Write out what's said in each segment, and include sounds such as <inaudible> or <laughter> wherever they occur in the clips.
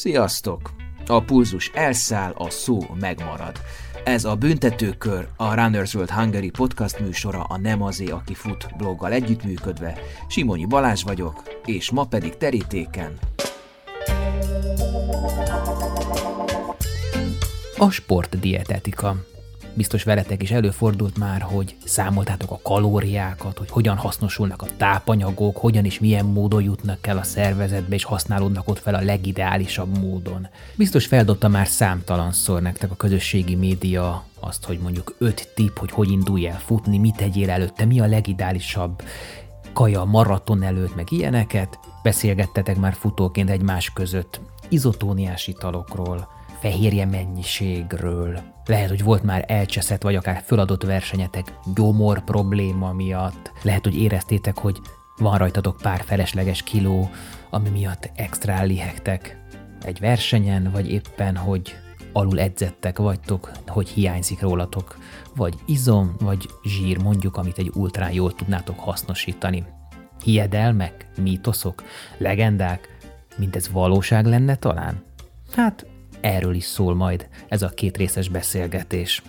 Sziasztok! A pulzus elszáll, a szó megmarad. Ez a Büntetőkör, a Runners World Hungary podcast műsora a Nem azé, aki fut bloggal együttműködve. Simonyi Balázs vagyok, és ma pedig terítéken. A sportdietetika. Biztos veletek is előfordult már, hogy számoltátok a kalóriákat, hogy hogyan hasznosulnak a tápanyagok, hogyan és milyen módon jutnak el a szervezetbe, és használódnak ott fel a legideálisabb módon. Biztos feldobta már számtalanszor nektek a közösségi média azt, hogy mondjuk öt tipp, hogy hogy indulj el futni, mit tegyél előtte, mi a legideálisabb kaja maraton előtt, meg ilyeneket. Beszélgettetek már futóként egymás között izotóniás italokról, fehérje mennyiségről. Lehet, hogy volt már elcseszett, vagy akár föladott versenyetek gyomor probléma miatt. Lehet, hogy éreztétek, hogy van rajtatok pár felesleges kiló, ami miatt extra lihegtek egy versenyen, vagy éppen, hogy alul edzettek vagytok, hogy hiányzik rólatok, vagy izom, vagy zsír mondjuk, amit egy ultrán jól tudnátok hasznosítani. Hiedelmek, mítoszok, legendák, mindez valóság lenne talán? Hát Erről is szól majd ez a két részes beszélgetés.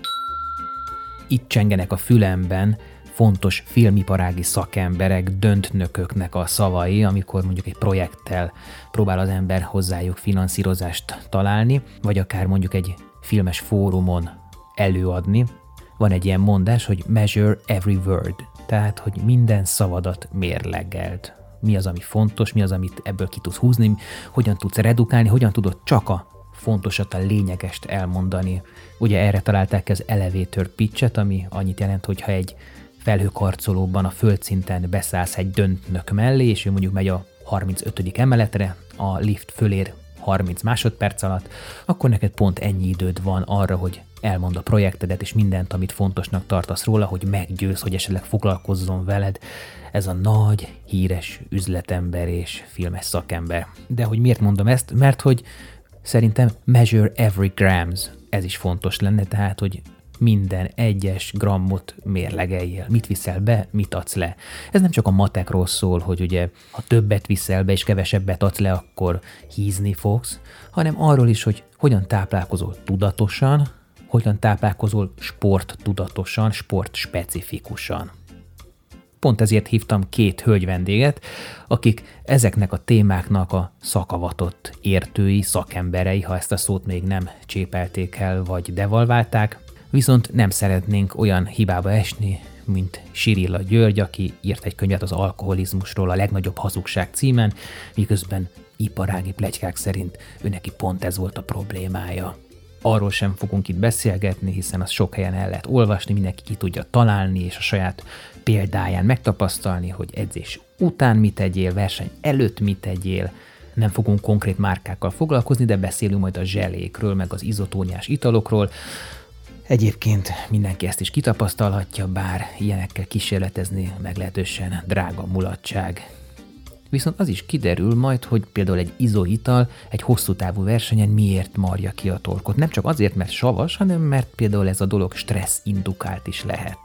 Itt csengenek a fülemben fontos filmiparági szakemberek, döntnököknek a szavai, amikor mondjuk egy projekttel próbál az ember hozzájuk finanszírozást találni, vagy akár mondjuk egy filmes fórumon előadni. Van egy ilyen mondás, hogy measure every word, tehát hogy minden szavadat mérlegelt. Mi az, ami fontos, mi az, amit ebből ki tudsz húzni, hogyan tudsz redukálni, hogyan tudod csak a fontosat, a lényegest elmondani. Ugye erre találták az elevator pitchet, ami annyit jelent, hogy ha egy felhőkarcolóban a földszinten beszállsz egy döntnök mellé, és ő mondjuk megy a 35. emeletre, a lift fölér 30 másodperc alatt, akkor neked pont ennyi időd van arra, hogy elmond a projektedet, és mindent, amit fontosnak tartasz róla, hogy meggyőz, hogy esetleg foglalkozzon veled ez a nagy, híres üzletember és filmes szakember. De hogy miért mondom ezt? Mert hogy Szerintem measure every grams, ez is fontos lenne, tehát, hogy minden egyes grammot mérlegeljél. Mit viszel be, mit adsz le. Ez nem csak a matekról szól, hogy ugye ha többet viszel be és kevesebbet adsz le, akkor hízni fogsz, hanem arról is, hogy hogyan táplálkozol tudatosan, hogyan táplálkozol sport tudatosan, sport specifikusan. Pont ezért hívtam két hölgy vendéget, akik ezeknek a témáknak a szakavatott értői, szakemberei, ha ezt a szót még nem csépelték el vagy devalválták, viszont nem szeretnénk olyan hibába esni, mint Sirilla György, aki írt egy könyvet az alkoholizmusról a legnagyobb hazugság címen, miközben iparági plegykák szerint őneki pont ez volt a problémája. Arról sem fogunk itt beszélgetni, hiszen az sok helyen el lehet olvasni, mindenki ki tudja találni, és a saját példáján megtapasztalni, hogy edzés után mit tegyél, verseny előtt mit tegyél, nem fogunk konkrét márkákkal foglalkozni, de beszélünk majd a zselékről, meg az izotóniás italokról. Egyébként mindenki ezt is kitapasztalhatja, bár ilyenekkel kísérletezni meglehetősen drága mulatság. Viszont az is kiderül majd, hogy például egy izoital egy hosszú távú versenyen miért marja ki a torkot. Nem csak azért, mert savas, hanem mert például ez a dolog stressz indukált is lehet.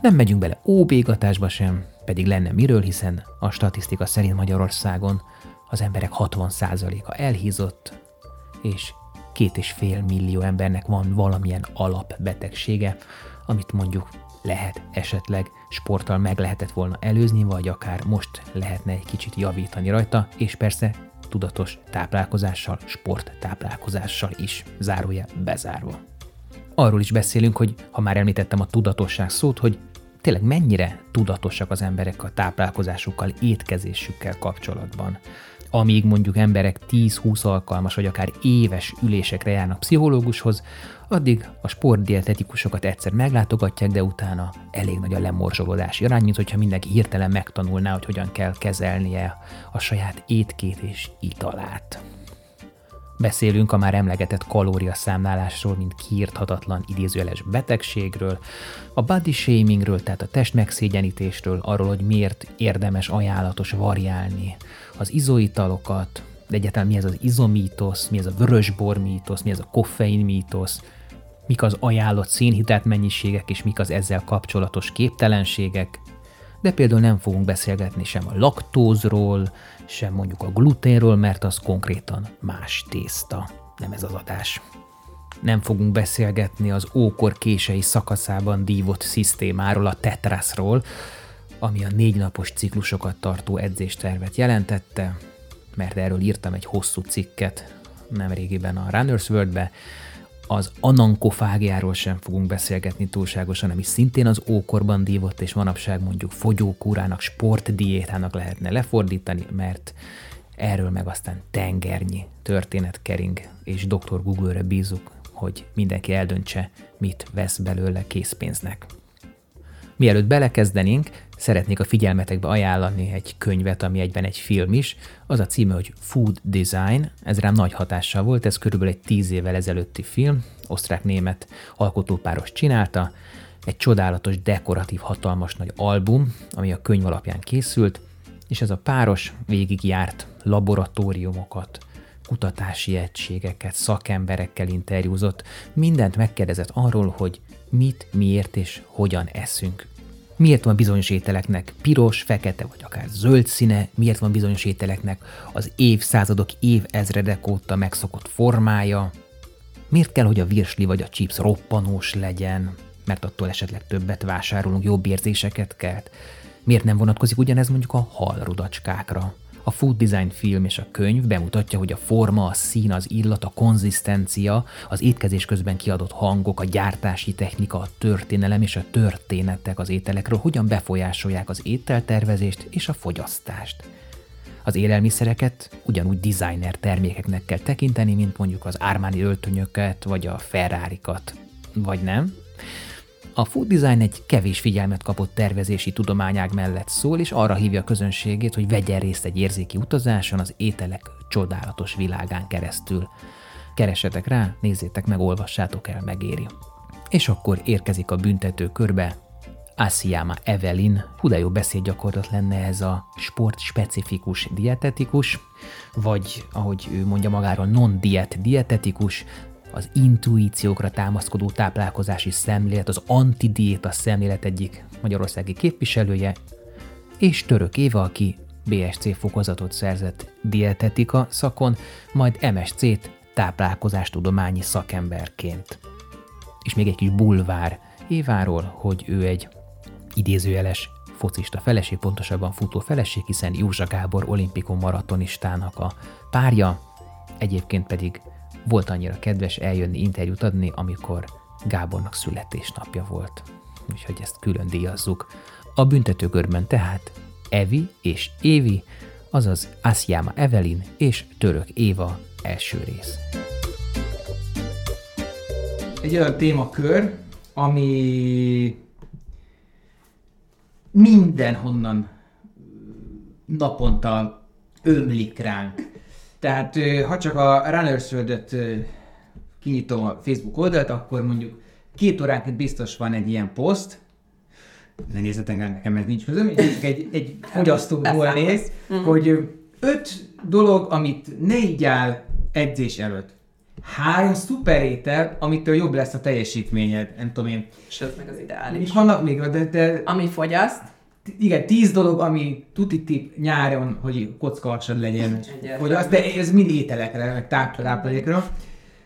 Nem megyünk bele óbégatásba sem, pedig lenne miről, hiszen a statisztika szerint Magyarországon az emberek 60%-a elhízott, és két és fél millió embernek van valamilyen alapbetegsége, amit mondjuk lehet esetleg sporttal meg lehetett volna előzni, vagy akár most lehetne egy kicsit javítani rajta, és persze tudatos táplálkozással, sporttáplálkozással is, zárója bezárva. Arról is beszélünk, hogy ha már említettem a tudatosság szót, hogy tényleg mennyire tudatosak az emberek a táplálkozásukkal, étkezésükkel kapcsolatban. Amíg mondjuk emberek 10-20 alkalmas vagy akár éves ülésekre járnak pszichológushoz, addig a sportdietetikusokat egyszer meglátogatják, de utána elég nagy a lemorzsolódási arány, mint hogyha mindenki hirtelen megtanulná, hogy hogyan kell kezelnie a saját étkét és italát. Beszélünk a már emlegetett kalóriaszámlálásról, mint kiírthatatlan idézőjeles betegségről, a body shamingről, tehát a test megszégyenítésről, arról, hogy miért érdemes ajánlatos variálni az izoitalokat, de egyáltalán mi ez az izomítosz, mi ez a vörösbor mítosz, mi ez a koffein mítosz, mik az ajánlott szénhidrát mennyiségek, és mik az ezzel kapcsolatos képtelenségek, de például nem fogunk beszélgetni sem a laktózról, sem mondjuk a gluténről, mert az konkrétan más tészta, nem ez az adás. Nem fogunk beszélgetni az ókor kései szakaszában dívott szisztémáról, a tetraszról, ami a négy napos ciklusokat tartó edzéstervet jelentette, mert erről írtam egy hosszú cikket nemrégiben a Runners World-be, az anankofágiáról sem fogunk beszélgetni túlságosan, ami szintén az ókorban dívott, és manapság mondjuk fogyókúrának, sportdiétának lehetne lefordítani, mert erről meg aztán tengernyi történet kering, és Dr. Google-re bízunk, hogy mindenki eldöntse, mit vesz belőle készpénznek. Mielőtt belekezdenénk, szeretnék a figyelmetekbe ajánlani egy könyvet, ami egyben egy film is. Az a címe, hogy Food Design. Ez rám nagy hatással volt, ez körülbelül egy tíz évvel ezelőtti film, osztrák-német alkotópáros csinálta. Egy csodálatos, dekoratív, hatalmas nagy album, ami a könyv alapján készült, és ez a páros végigjárt laboratóriumokat, kutatási egységeket, szakemberekkel interjúzott, mindent megkérdezett arról, hogy mit, miért és hogyan eszünk. Miért van bizonyos ételeknek piros, fekete vagy akár zöld színe, miért van bizonyos ételeknek az évszázadok, évezredek óta megszokott formája, miért kell, hogy a virsli vagy a chips roppanós legyen, mert attól esetleg többet vásárolunk, jobb érzéseket kelt. Miért nem vonatkozik ugyanez mondjuk a halrudacskákra? A Food Design film és a könyv bemutatja, hogy a forma, a szín, az illat, a konzisztencia, az étkezés közben kiadott hangok, a gyártási technika, a történelem és a történetek az ételekről hogyan befolyásolják az ételtervezést és a fogyasztást. Az élelmiszereket ugyanúgy designer termékeknek kell tekinteni, mint mondjuk az Armani öltönyöket, vagy a Ferrari-kat. Vagy nem? A food design egy kevés figyelmet kapott tervezési tudományág mellett szól, és arra hívja a közönségét, hogy vegyen részt egy érzéki utazáson az ételek csodálatos világán keresztül. Keresetek rá, nézzétek meg, olvassátok el, megéri. És akkor érkezik a büntető körbe Asiama Evelyn, hú de jó beszédgyakorlat lenne ez a sportspecifikus dietetikus, vagy ahogy ő mondja magáról, non-diet dietetikus, az intuíciókra támaszkodó táplálkozási szemlélet, az antidiéta szemlélet egyik magyarországi képviselője, és Török Éva, aki BSC fokozatot szerzett dietetika szakon, majd MSC-t táplálkozástudományi szakemberként. És még egy kis bulvár Éváról, hogy ő egy idézőjeles focista feleség, pontosabban futó feleség, hiszen Józsa Gábor olimpikon maratonistának a párja, egyébként pedig volt annyira kedves eljönni interjút adni, amikor Gábornak születésnapja volt. Úgyhogy ezt külön díjazzuk. A büntetőkörben tehát Evi és Évi, azaz Asjama Evelyn és Török Éva első rész. Egy olyan témakör, ami mindenhonnan naponta ömlik ránk. Tehát ha csak a Runners World-et kinyitom a Facebook oldalt, akkor mondjuk két óránként biztos van egy ilyen poszt, ne nézzetek el, nekem ez nincs közöm, csak egy, egy fogyasztóból néz, uh-huh. hogy öt dolog, amit ne igyál edzés előtt. Három szuper étel, amitől jobb lesz a teljesítményed, nem tudom én. Sőt, meg az ideális. Vannak még, de, de... Ami fogyaszt, igen, tíz dolog, ami tuti tip nyáron, hogy kockalsad legyen. Hogy az, de ez mind ételekre, meg táplálékra.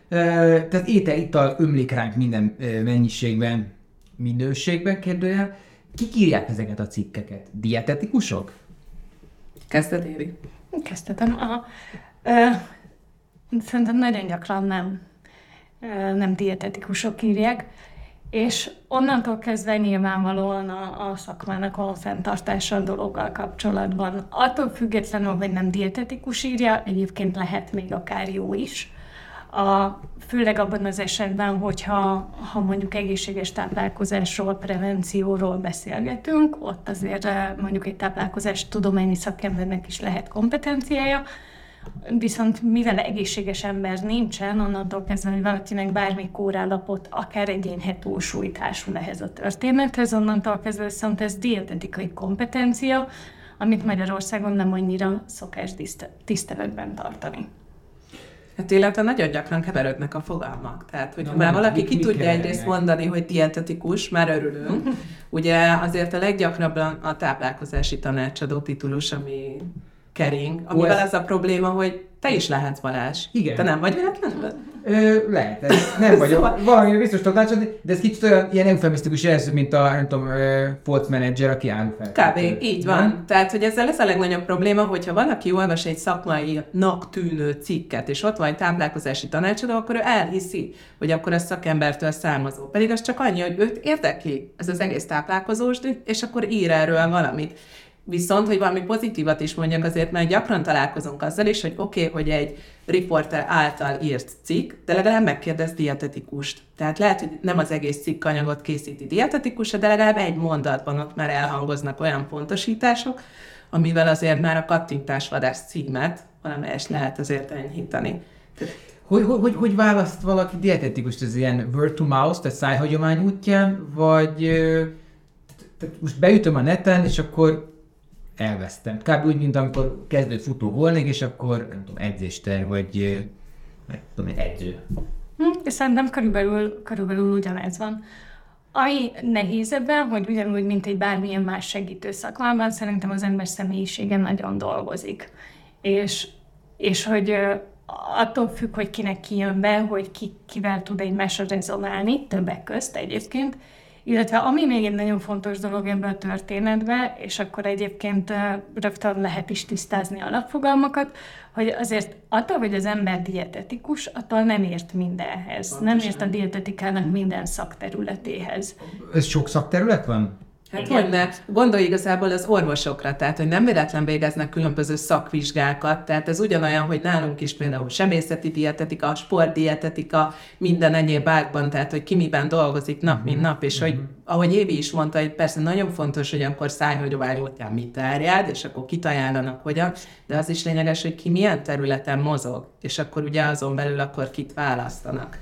Tehát étel, ital ömlik ránk minden mennyiségben, minőségben, kérdőjel. Kik írják ezeket a cikkeket? Dietetikusok? Kezdted, Éri? Kezdtem. Szerintem nagyon gyakran nem, nem dietetikusok írják. És onnantól kezdve nyilvánvalóan a, a szakmának a fenntartása a dologgal kapcsolatban. Attól függetlenül, hogy nem dietetikus írja, egyébként lehet még akár jó is. A, főleg abban az esetben, hogyha ha mondjuk egészséges táplálkozásról, prevencióról beszélgetünk, ott azért eh, mondjuk egy táplálkozás tudományi szakembernek is lehet kompetenciája, Viszont mivel egészséges ember nincsen, onnantól kezdve, hogy valakinek bármi kórállapot, akár egy enyhe túlsúlytásul ehhez a történethez, onnantól kezdve viszont ez dietetikai kompetencia, amit Magyarországon nem annyira szokás tiszteletben tartani. Hát illetve nagyon gyakran keverődnek a fogalmak. Tehát, hogy már valaki mi- ki mi tudja kevernek? egyrészt mondani, hogy dietetikus, már örülünk. <laughs> Ugye azért a leggyakrabban a táplálkozási tanácsadó titulus, ami kering, amivel ez- az a probléma, hogy te is lehetsz Balázs. Igen. Te nem vagy véletlenül? Ö, lehet, ez nem <laughs> vagyok. Szóval- Valami biztos tudok tanácsadni, de ez kicsit olyan ilyen eufemisztikus jelző, mint a, nem tudom, Folt Manager, aki áll fel. Kb. így van. Tehát, hogy ezzel ez a legnagyobb probléma, hogyha valaki olvas egy szakmainak tűnő cikket, és ott van egy táplálkozási tanácsadó, akkor ő elhiszi, hogy akkor ez szakembertől származó. Pedig az csak annyi, hogy őt érdekli ez az egész táplálkozós, és akkor ír erről valamit. Viszont, hogy valami pozitívat is mondjak, azért mert gyakran találkozunk azzal is, hogy oké, okay, hogy egy riporter által írt cikk, de legalább megkérdez dietetikust. Tehát lehet, hogy nem az egész cikkanyagot készíti dietetikus, de legalább egy mondatban ott már elhangoznak olyan pontosítások, amivel azért már a kattintásvadász címet valamelyest lehet azért enyhíteni. Hogy, hogy, hogy, hogy választ valaki dietetikust? Ez ilyen word to mouth, tehát szájhagyomány útján, vagy tehát most beütöm a neten, és akkor elvesztem. Kb. úgy, mint amikor kezdő futó volnék, és akkor nem tudom, edzéster, vagy nem tudom, én, edző. Hm, szerintem körülbelül, körülbelül ugyanez van. Ami nehéz ebben, hogy ugyanúgy, mint egy bármilyen más segítő szakmában, szerintem az ember személyisége nagyon dolgozik. És, és hogy attól függ, hogy kinek ki jön be, hogy ki, kivel tud egymásra rezonálni, többek közt egyébként, illetve ami még egy nagyon fontos dolog ebben a történetben, és akkor egyébként rögtön lehet is tisztázni alapfogalmakat, hogy azért attól, hogy az ember dietetikus, attól nem ért mindenhez. Nem ért a dietetikának minden szakterületéhez. Ez sok szakterület van? Hát hogy ne? Gondolj igazából az orvosokra, tehát hogy nem véletlen végeznek különböző szakvizsgákat, tehát ez ugyanolyan, hogy nálunk is például sebészeti dietetika, sportdietetika, minden egyéb ágban, tehát hogy ki miben dolgozik nap, mint nap, és hogy ahogy Évi is mondta, hogy persze nagyon fontos, hogy akkor szájhagyomány útján mit terjed, és akkor kit ajánlanak hogyan, de az is lényeges, hogy ki milyen területen mozog, és akkor ugye azon belül akkor kit választanak.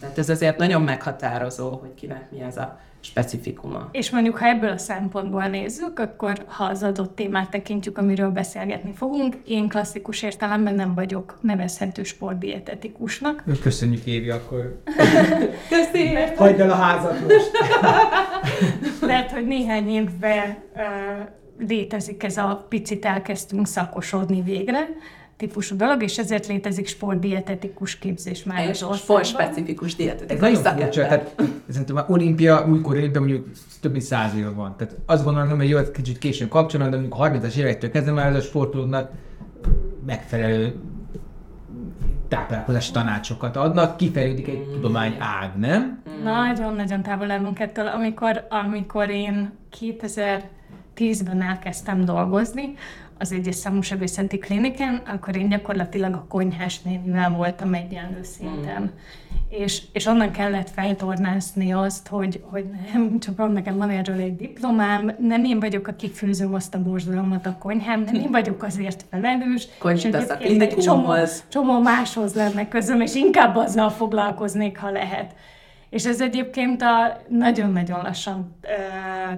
Tehát ez azért nagyon meghatározó, hogy kinek mi az a specifikuma. És mondjuk, ha ebből a szempontból nézzük, akkor ha az adott témát tekintjük, amiről beszélgetni fogunk, én klasszikus értelemben nem vagyok nevezhető sportdietetikusnak. Köszönjük Évi, akkor <laughs> Köszi! hagyd el a házat most. <laughs> Lehet, hogy néhány évvel uh, létezik ez a picit elkezdtünk szakosodni végre típusú dolog, és ezért létezik sportdietetikus képzés már És az országban. sportspecifikus Ez dietetikai nagyon furcsa, tehát szerintem már olimpia, újkor olimpia mondjuk több mint száz éve van. Tehát azt gondolom, hogy jó, ez kicsit későn kapcsolnak, de mondjuk 30-as évektől kezdve már ez a sportolóknak megfelelő táplálkozási tanácsokat adnak, kifejlődik egy tudomány ág, nem? Nagyon-nagyon távol állunk ettől. Amikor, amikor én 2010-ben elkezdtem dolgozni, az egyes számú sebészeti klinikán, akkor én gyakorlatilag a konyhás nénivel voltam egyenlő szinten. És, és onnan kellett feltornászni azt, hogy, hogy nem, csak nekem van erről egy diplomám, nem én vagyok, aki főzöm azt a borzalmat a konyhám, nem én vagyok azért felelős. Konyhítasz a egy csomó, klinikumhoz. csomó máshoz lenne közöm, és inkább azzal foglalkoznék, ha lehet. És ez egyébként a nagyon-nagyon lassan ö,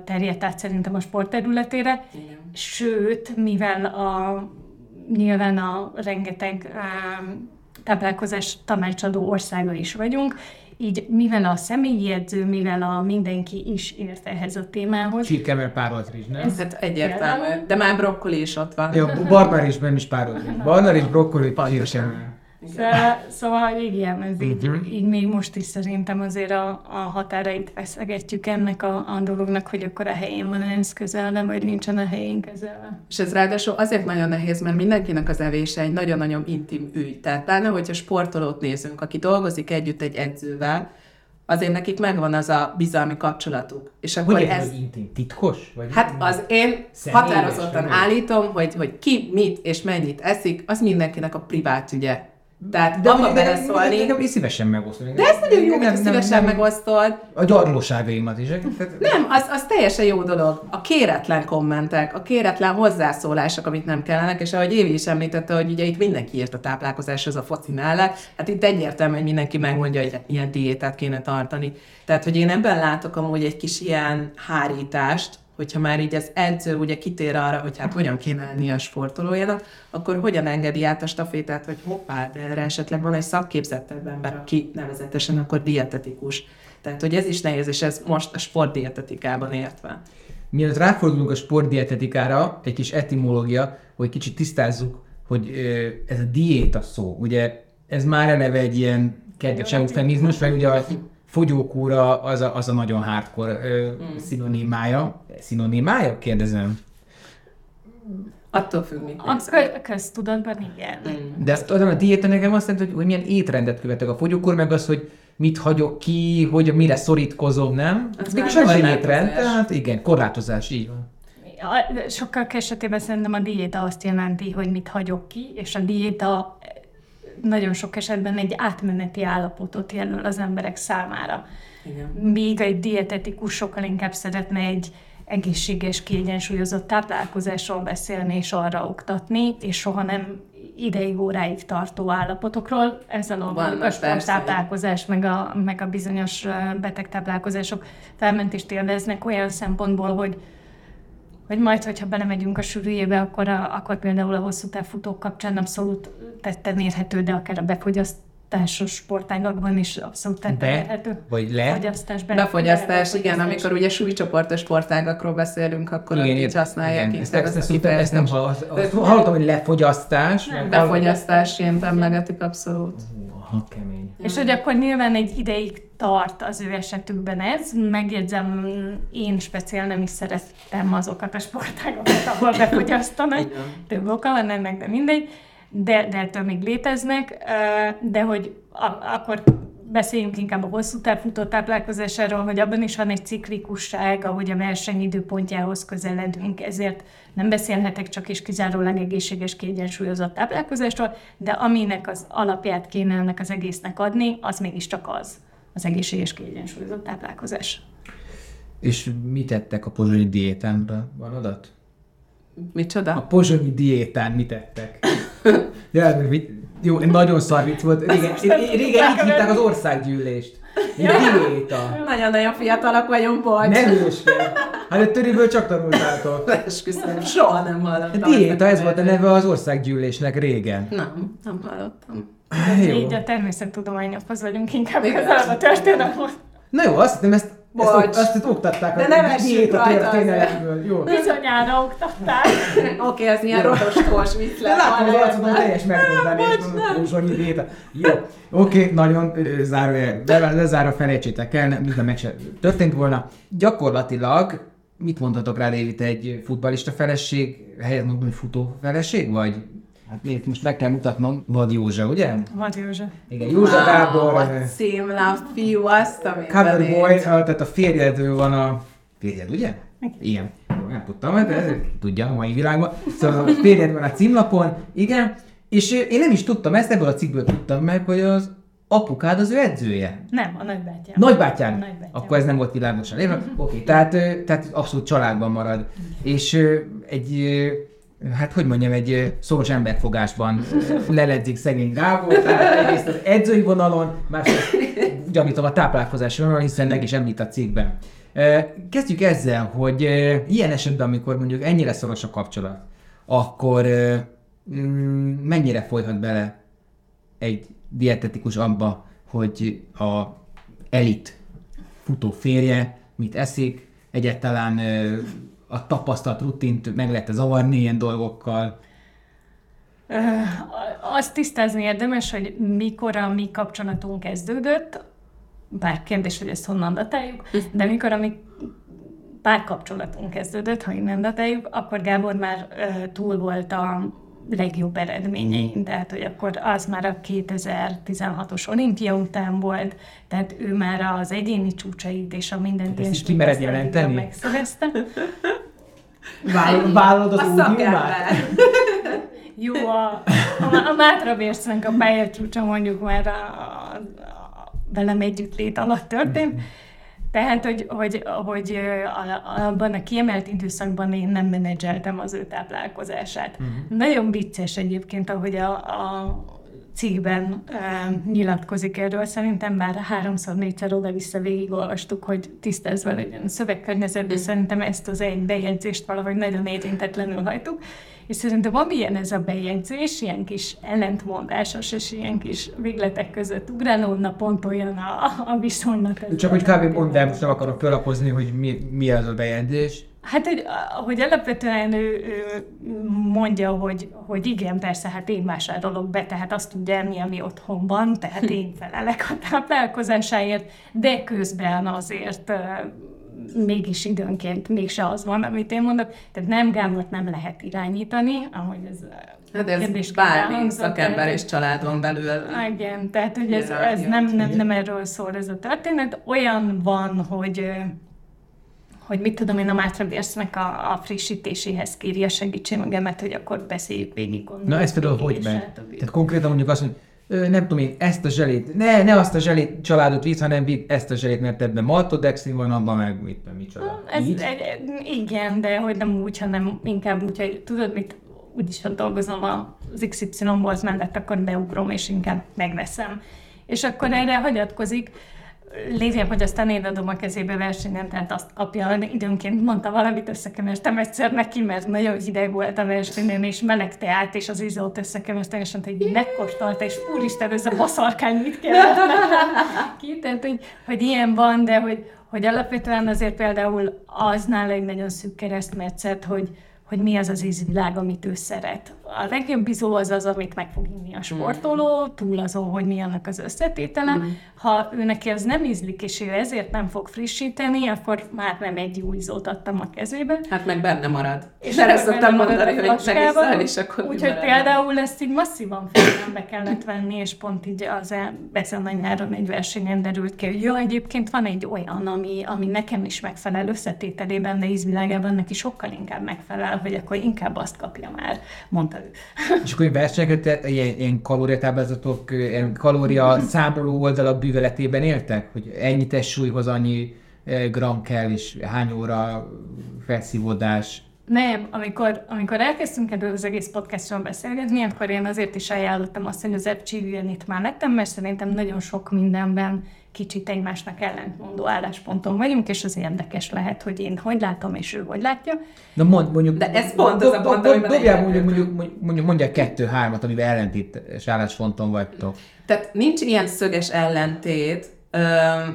terjedt át szerintem a sport területére, Igen. sőt, mivel a, nyilván a rengeteg ö, táplálkozás tanácsadó országa is vagyunk, így mivel a személyi edző, mivel a mindenki is ért ehhez a témához, Csirkemer párolt rizs, nem? Hát egyértelmű. De már brokkoli is ott van. Jó, barna rizsben is párolt. Barna rizs, brokkoli, csirkemer. Szóval, szóval hogy igen, ez így, Mhm. így még most is szerintem azért a, a határait feszegetjük ennek a, a dolognak, hogy akkor a helyén van ez közelne, vagy nincsen a helyén közel. És ez ráadásul azért nagyon nehéz, mert mindenkinek az evése egy nagyon-nagyon intim ügy. Tehát pláne, hogyha sportolót nézünk, aki dolgozik együtt egy edzővel, azért nekik megvan az a bizalmi kapcsolatuk. És akkor Hogy ez... intim? Titkos? Vagy Hát az én határozottan vagy? állítom, hogy, hogy ki mit és mennyit eszik, az mindenkinek a privát ügye. Tehát de abba beleszólni. de- én szívesen megosztom. De ez nagyon jó, hogy szívesen megosztod. A gyarlóságaimat is. Tehát, Nem, az, az teljesen jó dolog. A kéretlen kommentek, a kéretlen hozzászólások, amit nem kellenek, és ahogy Évi is említette, hogy ugye itt mindenki írt a táplálkozáshoz a foci mellett, hát itt egyértelmű, hogy mindenki megmondja, hogy ilyen diétát kéne tartani. Tehát, hogy én ebben látok amúgy egy kis ilyen hárítást, hogyha már így az edző ugye kitér arra, hogy hát hogyan kéne lenni a sportolójának, akkor hogyan engedi át a stafétát, hogy hoppá, de erre esetleg van egy szakképzettebb ember, aki nevezetesen akkor dietetikus. Tehát, hogy ez is nehéz, és ez most a sportdietetikában értve. Mielőtt ráfordulunk a sportdietetikára, egy kis etimológia, hogy kicsit tisztázzuk, hogy ez a diéta szó, ugye ez már eleve egy ilyen kedves eufemizmus, mert ugye a fogyókúra az a, az a nagyon hardcore ö, mm. szinonimája. Szinonimája? Kérdezem. Attól függ, mit A nézel. kö- köztudatban igen. De azt tudom, a diéta nekem azt jelenti, hogy, hogy milyen étrendet követek a fogyókúr, meg az, hogy mit hagyok ki, hogy mire szorítkozom, nem? Az Ez mégis nem egy étrend, tehát igen, korlátozás, így van. A- Sokkal esetében szerintem a diéta azt jelenti, hogy mit hagyok ki, és a diéta nagyon sok esetben egy átmeneti állapotot jelöl az emberek számára. Igen. Míg egy dietetikus sokkal inkább szeretne egy egészséges, kiegyensúlyozott táplálkozásról beszélni és arra oktatni, és soha nem ideig, óráig tartó állapotokról. Ezzel a sporttáplálkozás, meg a, meg a bizonyos betegtáplálkozások felmentést élveznek olyan szempontból, hogy hogy majd, hogyha belemegyünk a sűrűjébe, akkor, a, akkor például a hosszú távfutók kapcsán abszolút tetten érhető, de akár a befogyasztásos sportágakban is abszolút tetten érhető. vagy le. Fogyasztás, be, Befogyasztás, be- igen, amikor ugye súlycsoportos sportágakról beszélünk, akkor igen, így használják igen. Ezt, ezt ezt, a ezt, ezt nem hallottam, hogy lefogyasztás. meg- Befogyasztásként emlegetik abszolút. Ha kemény. És hogy akkor nyilván egy ideig tart az ő esetükben ez. Megjegyzem, én speciál nem is szerettem azokat a sportágokat, ahol befogyasztanak. Több oka van ennek, de mindegy. De, de ettől még léteznek, de hogy a, akkor beszéljünk inkább a hosszú távfutó táplálkozásáról, hogy abban is van egy ciklikusság, ahogy a verseny időpontjához közeledünk, ezért nem beszélhetek csak és kizárólag egészséges, kiegyensúlyozott táplálkozásról, de aminek az alapját kéne ennek az egésznek adni, az mégiscsak az, az egészséges, kiegyensúlyozott táplálkozás. És mit tettek a pozsonyi diétánra? Van adat? A Micsoda? pozsonyi diétán mit tettek? <laughs> ja, mit, jó, nagyon szar vicc volt. Régen, régen így hívták az országgyűlést. <laughs> Egy diéta. Nagyon-nagyon fiatalak vagyunk, bocs. Nem hülyeskedj. Hát a töriből csak tanultátok. <laughs> Esküszöm, soha nem A hallottam. diéta, ez volt a neve az országgyűlésnek régen. Nem, nem hallottam. Jó. Így a természettudományokhoz vagyunk inkább közelebb a történethoz. Na jó, azt hittem, ezt, ezt, ezt, ezt oktatták De a ne vessük diéta rajta történelemből. Jó. Bizonyára oktatták. <laughs> Oké, ez milyen rostós vicc De lett látom az arcodon teljes megdobbanás, mondom, Pozsonyi diéta. Jó, oké, nagyon ö, zárójel, le, lezárva felejtsétek el, nem, mintha meg se történt volna. Gyakorlatilag, mit mondhatok rá, David, egy futballista feleség, helyett mondom, hogy futó feleség, vagy? Hát miért most meg kell mutatnom, Vad Józsa, ugye? Vad József. Igen, Józsa Gábor, Wow, ö, a címlap fiú, azt, amit Coverboy, a- tehát a férjedről van a... Férjed, ugye? Igen. Jó, nem tudtam, de ez tudja a mai világban. Szóval a férjed van a címlapon, igen. És ö, én nem is tudtam ezt, ebből a cikkből tudtam meg, hogy az apukád az ő edzője. Nem, a nagybátyám. Nagybátyám. Nagybátyám. Akkor ez nem volt világosan érve. Oké, tehát, ö, tehát abszolút családban marad. És ö, egy, hát hogy mondjam, egy szoros emberfogásban leledzik szegény Gábor, tehát egyrészt az edzői vonalon, másrészt gyanítom a táplálkozási vonalon, hiszen meg is említ a cikkben. Kezdjük ezzel, hogy ilyen esetben, amikor mondjuk ennyire szoros a kapcsolat, akkor mm, mennyire folyhat bele egy dietetikus abba, hogy a elit futó férje mit eszik, egyáltalán a tapasztalt rutint meg lehet zavarni ilyen dolgokkal. Azt tisztázni érdemes, hogy mikor a mi kapcsolatunk kezdődött, bár kérdés, hogy ezt honnan datáljuk, de mikor a mi párkapcsolatunk kezdődött, ha innen datáljuk, akkor Gábor már ö, túl volt a legjobb eredményein, tehát hogy akkor az már a 2016-os olimpia után volt, tehát ő már az egyéni csúcsait és a mindent ilyen is kimered stílusban jelenteni? megszerezte. Vállod, vállod az A ódiumát? <laughs> Jó, a, a, a Mátra Bércnek a pályacsúcsa mondjuk már a, a, a velem együtt lét alatt történt. Tehát, hogy, hogy, hogy abban a kiemelt időszakban én nem menedzseltem az ő táplálkozását. Uh-huh. Nagyon vicces egyébként, ahogy a, a cikkben e, nyilatkozik erről. Szerintem már háromszor, négyszer oda-vissza végigolvastuk, hogy tisztázva legyen a szövegkörnyezet, de szerintem ezt az egy bejegyzést valahogy nagyon érintetlenül hajtuk. És szerintem amilyen ez a bejegyzés, ilyen kis ellentmondásos és ilyen kis végletek között ugrálódna, pont olyan a, a viszonylat. Csak hogy kb. mondd el, most nem akarom felapozni, hogy mi, mi az a bejegyzés. Hát, hogy, hogy alapvetően ő, ő mondja, hogy, hogy igen, persze, hát én vásárolok be, tehát azt tudja enni, ami otthon van, tehát én felelek a táplálkozásáért, de közben azért mégis időnként mégse az van, amit én mondok. Tehát nem Gábort nem lehet irányítani, ahogy ez Hát ez bármi szakember és családon belül. Igen, tehát hogy ez, ez nem, nem, nem erről szól ez a történet. Olyan van, hogy hogy mit tudom én, a Mátra a, a frissítéséhez kéri a segítségemet, hogy akkor beszéljük végig. Na ez például hogy meg? Tehát konkrétan mondjuk azt, hogy nem tudom én, ezt a zselét, ne, ne azt a zselét családot visz, hanem vidd ezt a zselét, mert ebben maltodexin van, abban meg mit, micsoda. Ez, egy, igen, de hogy nem úgy, hanem inkább úgy, hogy tudod mit, úgyis, ha dolgozom az XY-ból mellett, akkor beugrom, és inkább megveszem. És akkor erre hagyatkozik, lévén, hogy aztán én adom a kezébe versenyen, tehát azt kapja, időnként mondta valamit, összekemertem egyszer neki, mert nagyon hideg volt a versenyen, és meleg teát, és az izót összekemertem, és mondta, hogy megkóstolta, és úristen, ez a baszarkány mit kellett ki, tehát, hogy, hogy ilyen van, de hogy, hogy alapvetően azért például az nála egy nagyon szűk keresztmetszet, hogy, hogy mi az az ízvilág, amit ő szeret. A legjobb izó az az, amit meg fog inni a sportoló, túl azon, hogy mi annak az összetétele. Mm. Ha ő neki az nem ízlik, és ő ezért nem fog frissíteni, akkor már nem egy új izót adtam a kezébe. Hát meg benne marad. És erre szoktam mondani, hogy megiszol, és akkor Úgyhogy például ezt így masszívan figyelembe kellett venni, és pont így az ezen a nyáron egy versenyen derült ki, hogy jó, egyébként van egy olyan, ami, ami nekem is megfelel összetételében, de ízvilágában neki sokkal inkább megfelel hogy akkor inkább azt kapja már, mondta ő. És akkor versenyeket, ilyen, ilyen kalóriatáblázatok, ilyen kalória számoló oldalak bűveletében éltek? Hogy ennyi testsúlyhoz annyi eh, gram kell, és hány óra felszívódás? Nem, amikor, amikor elkezdtünk ebből az egész podcastról beszélgetni, akkor én azért is ajánlottam azt, hogy az itt már lettem, mert szerintem nagyon sok mindenben kicsit egymásnak ellentmondó állásponton vagyunk, és az érdekes lehet, hogy én hogy látom, és ő hogy látja. Na mond, mondjuk... De ez pont az a pont, amiben Dobjál mondjuk, mondjuk, mondjuk, mondják kettő-hármat, amivel ellentétes állásponton vagytok. Tehát nincs ilyen szöges ellentét,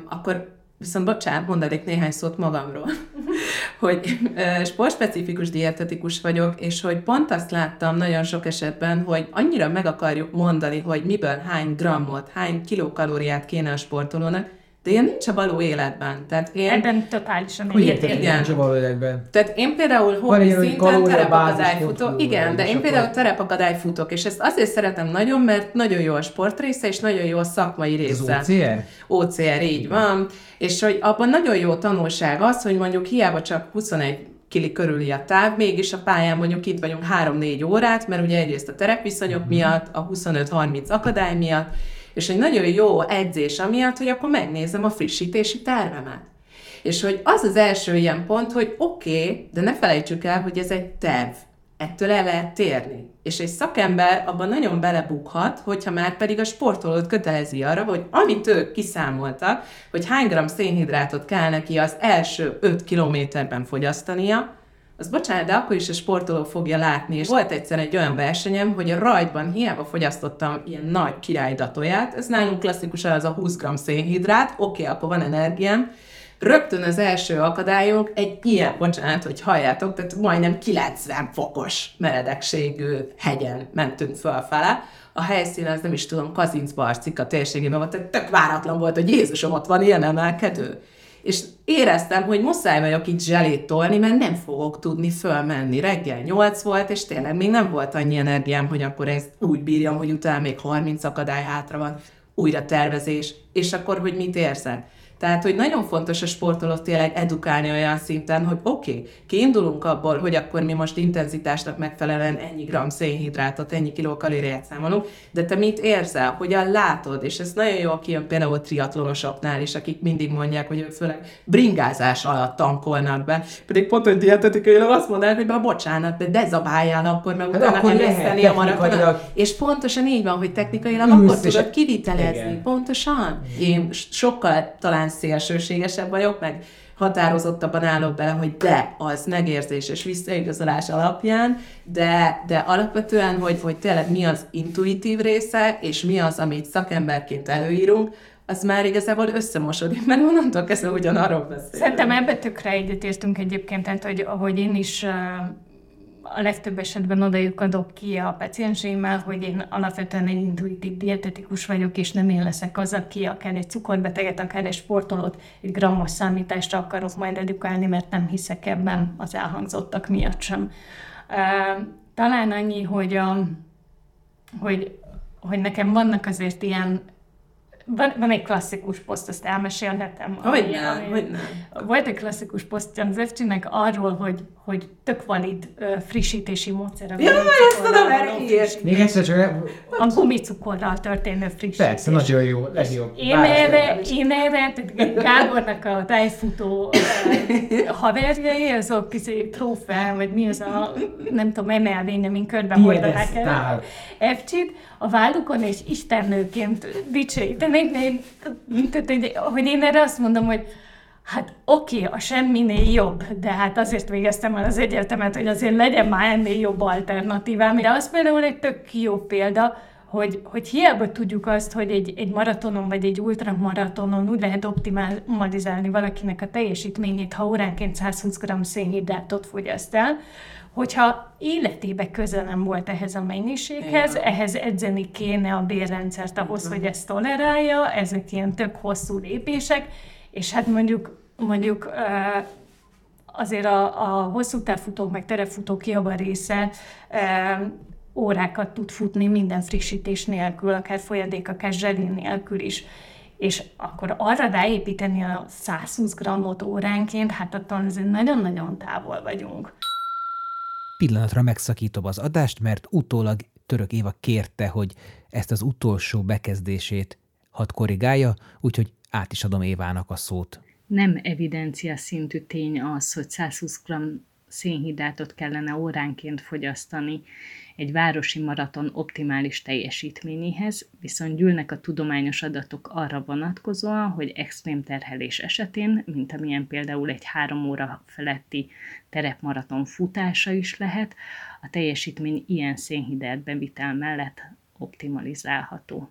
akkor Viszont bocsánat, mondanék néhány szót magamról, <laughs> hogy sportspecifikus dietetikus vagyok, és hogy pont azt láttam nagyon sok esetben, hogy annyira meg akarjuk mondani, hogy miből hány grammot, hány kilokalóriát kéne a sportolónak, de ilyen nincs a való életben. Tehát én... Ebben totálisan Hogy érted, nincs a való életben? Tehát én például hobbi szinten terepakadályfutó, igen, de én például terepakadályfutok, és ezt azért szeretem nagyon, mert nagyon jó a sportrésze, és nagyon jó a szakmai része. Az OCR? OCR, így van. És hogy abban nagyon jó tanulság az, hogy mondjuk hiába csak 21 kili körüli a táv, mégis a pályán mondjuk itt vagyunk 3-4 órát, mert ugye egyrészt a terepviszonyok mhm. miatt, a 25-30 akadály miatt, és egy nagyon jó edzés amiatt, hogy akkor megnézem a frissítési tervemet. És hogy az az első ilyen pont, hogy oké, okay, de ne felejtsük el, hogy ez egy terv. Ettől el lehet térni. És egy szakember abban nagyon belebukhat, hogyha már pedig a sportolót kötelezi arra, hogy amit ők kiszámoltak, hogy hány gram szénhidrátot kell neki az első 5 kilométerben fogyasztania, az bocsánat, de akkor is a sportoló fogja látni. És volt egyszer egy olyan versenyem, hogy a rajtban hiába fogyasztottam ilyen nagy királydatóját, ez nálunk klasszikusan az a 20 g szénhidrát, oké, okay, akkor van energiám, rögtön az első akadályok egy ilyen, bocsánat, hogy halljátok, tehát majdnem 90 fokos meredekségű hegyen mentünk fölfele. A helyszín, az nem is tudom, Kazincbarcik a térségében volt, tehát tök váratlan volt, hogy Jézusom, ott van ilyen emelkedő és éreztem, hogy muszáj vagyok itt zselét tolni, mert nem fogok tudni fölmenni. Reggel 8 volt, és tényleg még nem volt annyi energiám, hogy akkor ezt úgy bírjam, hogy utána még 30 akadály hátra van, újra tervezés, és akkor, hogy mit érzek. Tehát, hogy nagyon fontos a sportolót tényleg edukálni olyan szinten, hogy oké, okay, kiindulunk abból, hogy akkor mi most intenzitásnak megfelelően ennyi gram szénhidrátot, ennyi kilókalériát számolunk, de te mit érzel, hogyan látod, és ez nagyon jó kijön például triatlonosoknál is, akik mindig mondják, hogy ők főleg bringázás alatt tankolnak be, pedig pont, hogy dietetikailag azt mondanak, hogy be bocsánat, de dezabáljál akkor, mert hát utána akkor emészteni a maratonat. És pontosan így van, hogy technikailag akkor tudod kivitelezni. Pontosan. Én sokkal talán szélsőségesebb vagyok, meg határozottabban állok bele, hogy de, az megérzés és visszaigazolás alapján, de, de alapvetően, hogy, hogy tényleg mi az intuitív része, és mi az, amit szakemberként előírunk, az már igazából összemosodik, mert onnantól kezdve ugyanarról beszélünk. Szerintem ebbe tökre egyetértünk egyébként, tehát hogy ahogy én is a legtöbb esetben odajuk adok ki a pacienseimmel, hogy én alapvetően egy intuitív dietetikus vagyok, és nem én leszek az, aki akár egy cukorbeteget, akár egy sportolót egy grammos számításra akarok majd edukálni, mert nem hiszek ebben az elhangzottak miatt sem. Talán annyi, hogy, a, hogy, hogy nekem vannak azért ilyen van, van egy klasszikus poszt, azt elmesélhetem. Hogy nem, hogy nem. Volt egy klasszikus poszt az Zefcsinek arról, hogy, hogy tök valid uh, frissítési módszer. Ja, ezt tudom, erre Még egyszer csak... A gumicukorral történő frissítés. Persze, nagyon jó, legjobb. Én erre, én erre, Gábornak a tájfutó uh, haverjai, azok kicsi trófea, vagy mi az a, nem tudom, emelvény, amin körben hordanák el. Efcsit, a vállukon, és istennőként dicsőítenék, hogy én erre azt mondom, hogy Hát oké, okay, a semminél jobb, de hát azért végeztem el az egyetemet, hogy azért legyen már ennél jobb alternatívám. De az például egy tök jó példa, hogy, hogy hiába tudjuk azt, hogy egy, egy maratonon vagy egy ultramaratonon úgy lehet optimalizálni valakinek a teljesítményét, ha óránként 120 g szénhidrátot fogyaszt el, hogyha életébe köze nem volt ehhez a mennyiséghez, Igen. ehhez edzeni kéne a bérrendszert ahhoz, Igen. hogy ezt tolerálja, ezek ilyen tök hosszú lépések, és hát mondjuk, mondjuk azért a, a hosszú távfutók, meg terefutók java része órákat tud futni minden frissítés nélkül, akár folyadék, akár zselin nélkül is. És akkor arra ráépíteni a 120 grammot óránként, hát attól azért nagyon-nagyon távol vagyunk. Pillanatra megszakítom az adást, mert utólag Török Éva kérte, hogy ezt az utolsó bekezdését hadd korrigálja, úgyhogy át is adom Évának a szót. Nem evidencia szintű tény az, hogy 120 g szénhidrátot kellene óránként fogyasztani egy városi maraton optimális teljesítményéhez, viszont gyűlnek a tudományos adatok arra vonatkozóan, hogy extrém terhelés esetén, mint amilyen például egy három óra feletti terepmaraton futása is lehet, a teljesítmény ilyen szénhidrát bevitel mellett optimalizálható.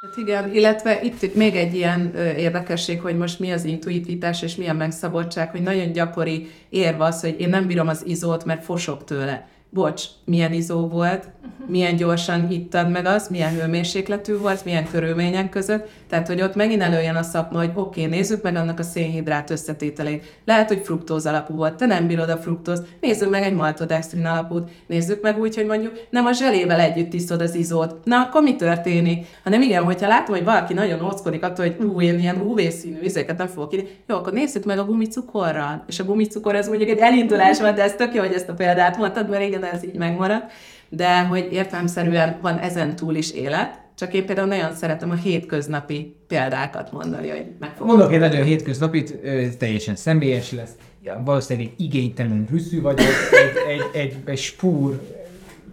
Hát igen, illetve itt, még egy ilyen ö, érdekesség, hogy most mi az intuitivitás és milyen megszabottság, hogy nagyon gyakori érv az, hogy én nem bírom az izót, mert fosok tőle bocs, milyen izó volt, milyen gyorsan hittad meg azt, milyen hőmérsékletű volt, milyen körülmények között. Tehát, hogy ott megint előjön a szakma, hogy oké, okay, nézzük meg annak a szénhidrát összetételét. Lehet, hogy fruktóz alapú volt, te nem bírod a fruktóz, nézzük meg egy maltodextrin alapút, nézzük meg úgy, hogy mondjuk nem a zselével együtt tisztod az izót. Na, akkor mi történik? Hanem igen, hogyha látom, hogy valaki nagyon óckodik attól, hogy ú, én ilyen UV-színű izéket nem fogok írni, jó, akkor nézzük meg a gumicukorral. És a gumicukor ez mondjuk egy elindulás van, de ez tök jó, hogy ezt a példát mondtad, mert igen, ez így megmaradt. De hogy értelmszerűen van ezen túl is élet, csak én például nagyon szeretem a hétköznapi példákat mondani, hogy meg Mondok egy nagyon hétköznapit, teljesen személyes lesz. Ja, valószínűleg igénytelen rüsszű vagyok, egy, egy, egy, egy spúr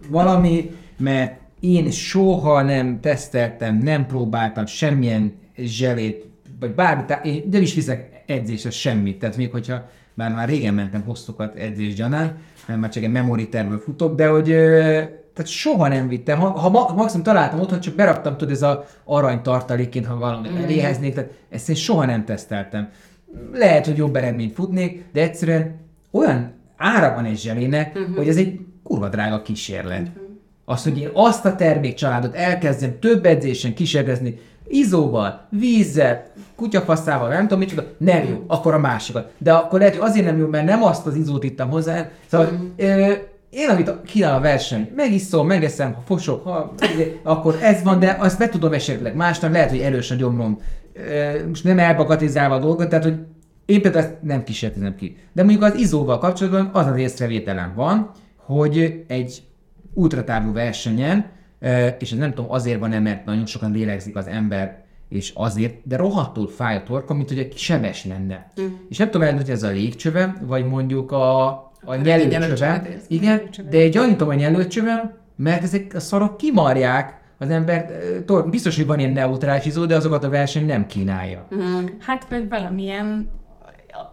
valami, mert én soha nem teszteltem, nem próbáltam semmilyen zselét, vagy bármit, én nem is viszek edzésre semmit, tehát még hogyha bár már régen mentem hosszokat edzés gyanán, nem már csak egy memory futok, de hogy tehát soha nem vittem. Ha, ha maximum találtam ott, hogy csak beraktam, tudod, ez a arany tartalékként, ha valamit mm. eléheznék, tehát ezt én soha nem teszteltem. Lehet, hogy jobb eredményt futnék, de egyszerűen olyan ára van egy zselének, uh-huh. hogy ez egy kurva drága kísérlet. Uh-huh. Az, hogy én azt a termékcsaládot elkezdem több edzésen kísérlezni, izóval, vízzel, kutyafaszával, nem tudom micsoda, nem jó, akkor a másikat. De akkor lehet, hogy azért nem jó, mert nem azt az izót ittam hozzá. Szóval ö, én, amit kínál a verseny, megiszom, megeszem, ha fosok, ha, akkor ez van, de azt be tudom esetleg másnak, lehet, hogy erős a gyomrom, most nem elbagatizálva a dolgot, tehát hogy én például ezt nem kísérletezem ki. De mondjuk az izóval kapcsolatban az az észrevételem van, hogy egy ultratávú versenyen, és ez nem tudom, azért van nem, mert nagyon sokan lélegzik az ember, és azért, de rohadtul fáj a torka, mint hogy egy sebes lenne. Mm. És nem tudom elmondani, hogy ez a légcsöve, vagy mondjuk a, a nyelőcsöve. nyelőcsövet érsz. Igen, de gyanítom a nyelőcsövem, mert ezek a szarok kimarják az ember, tor- biztos, hogy van ilyen neutrális izó, de azokat a verseny nem kínálja. Hát vagy valamilyen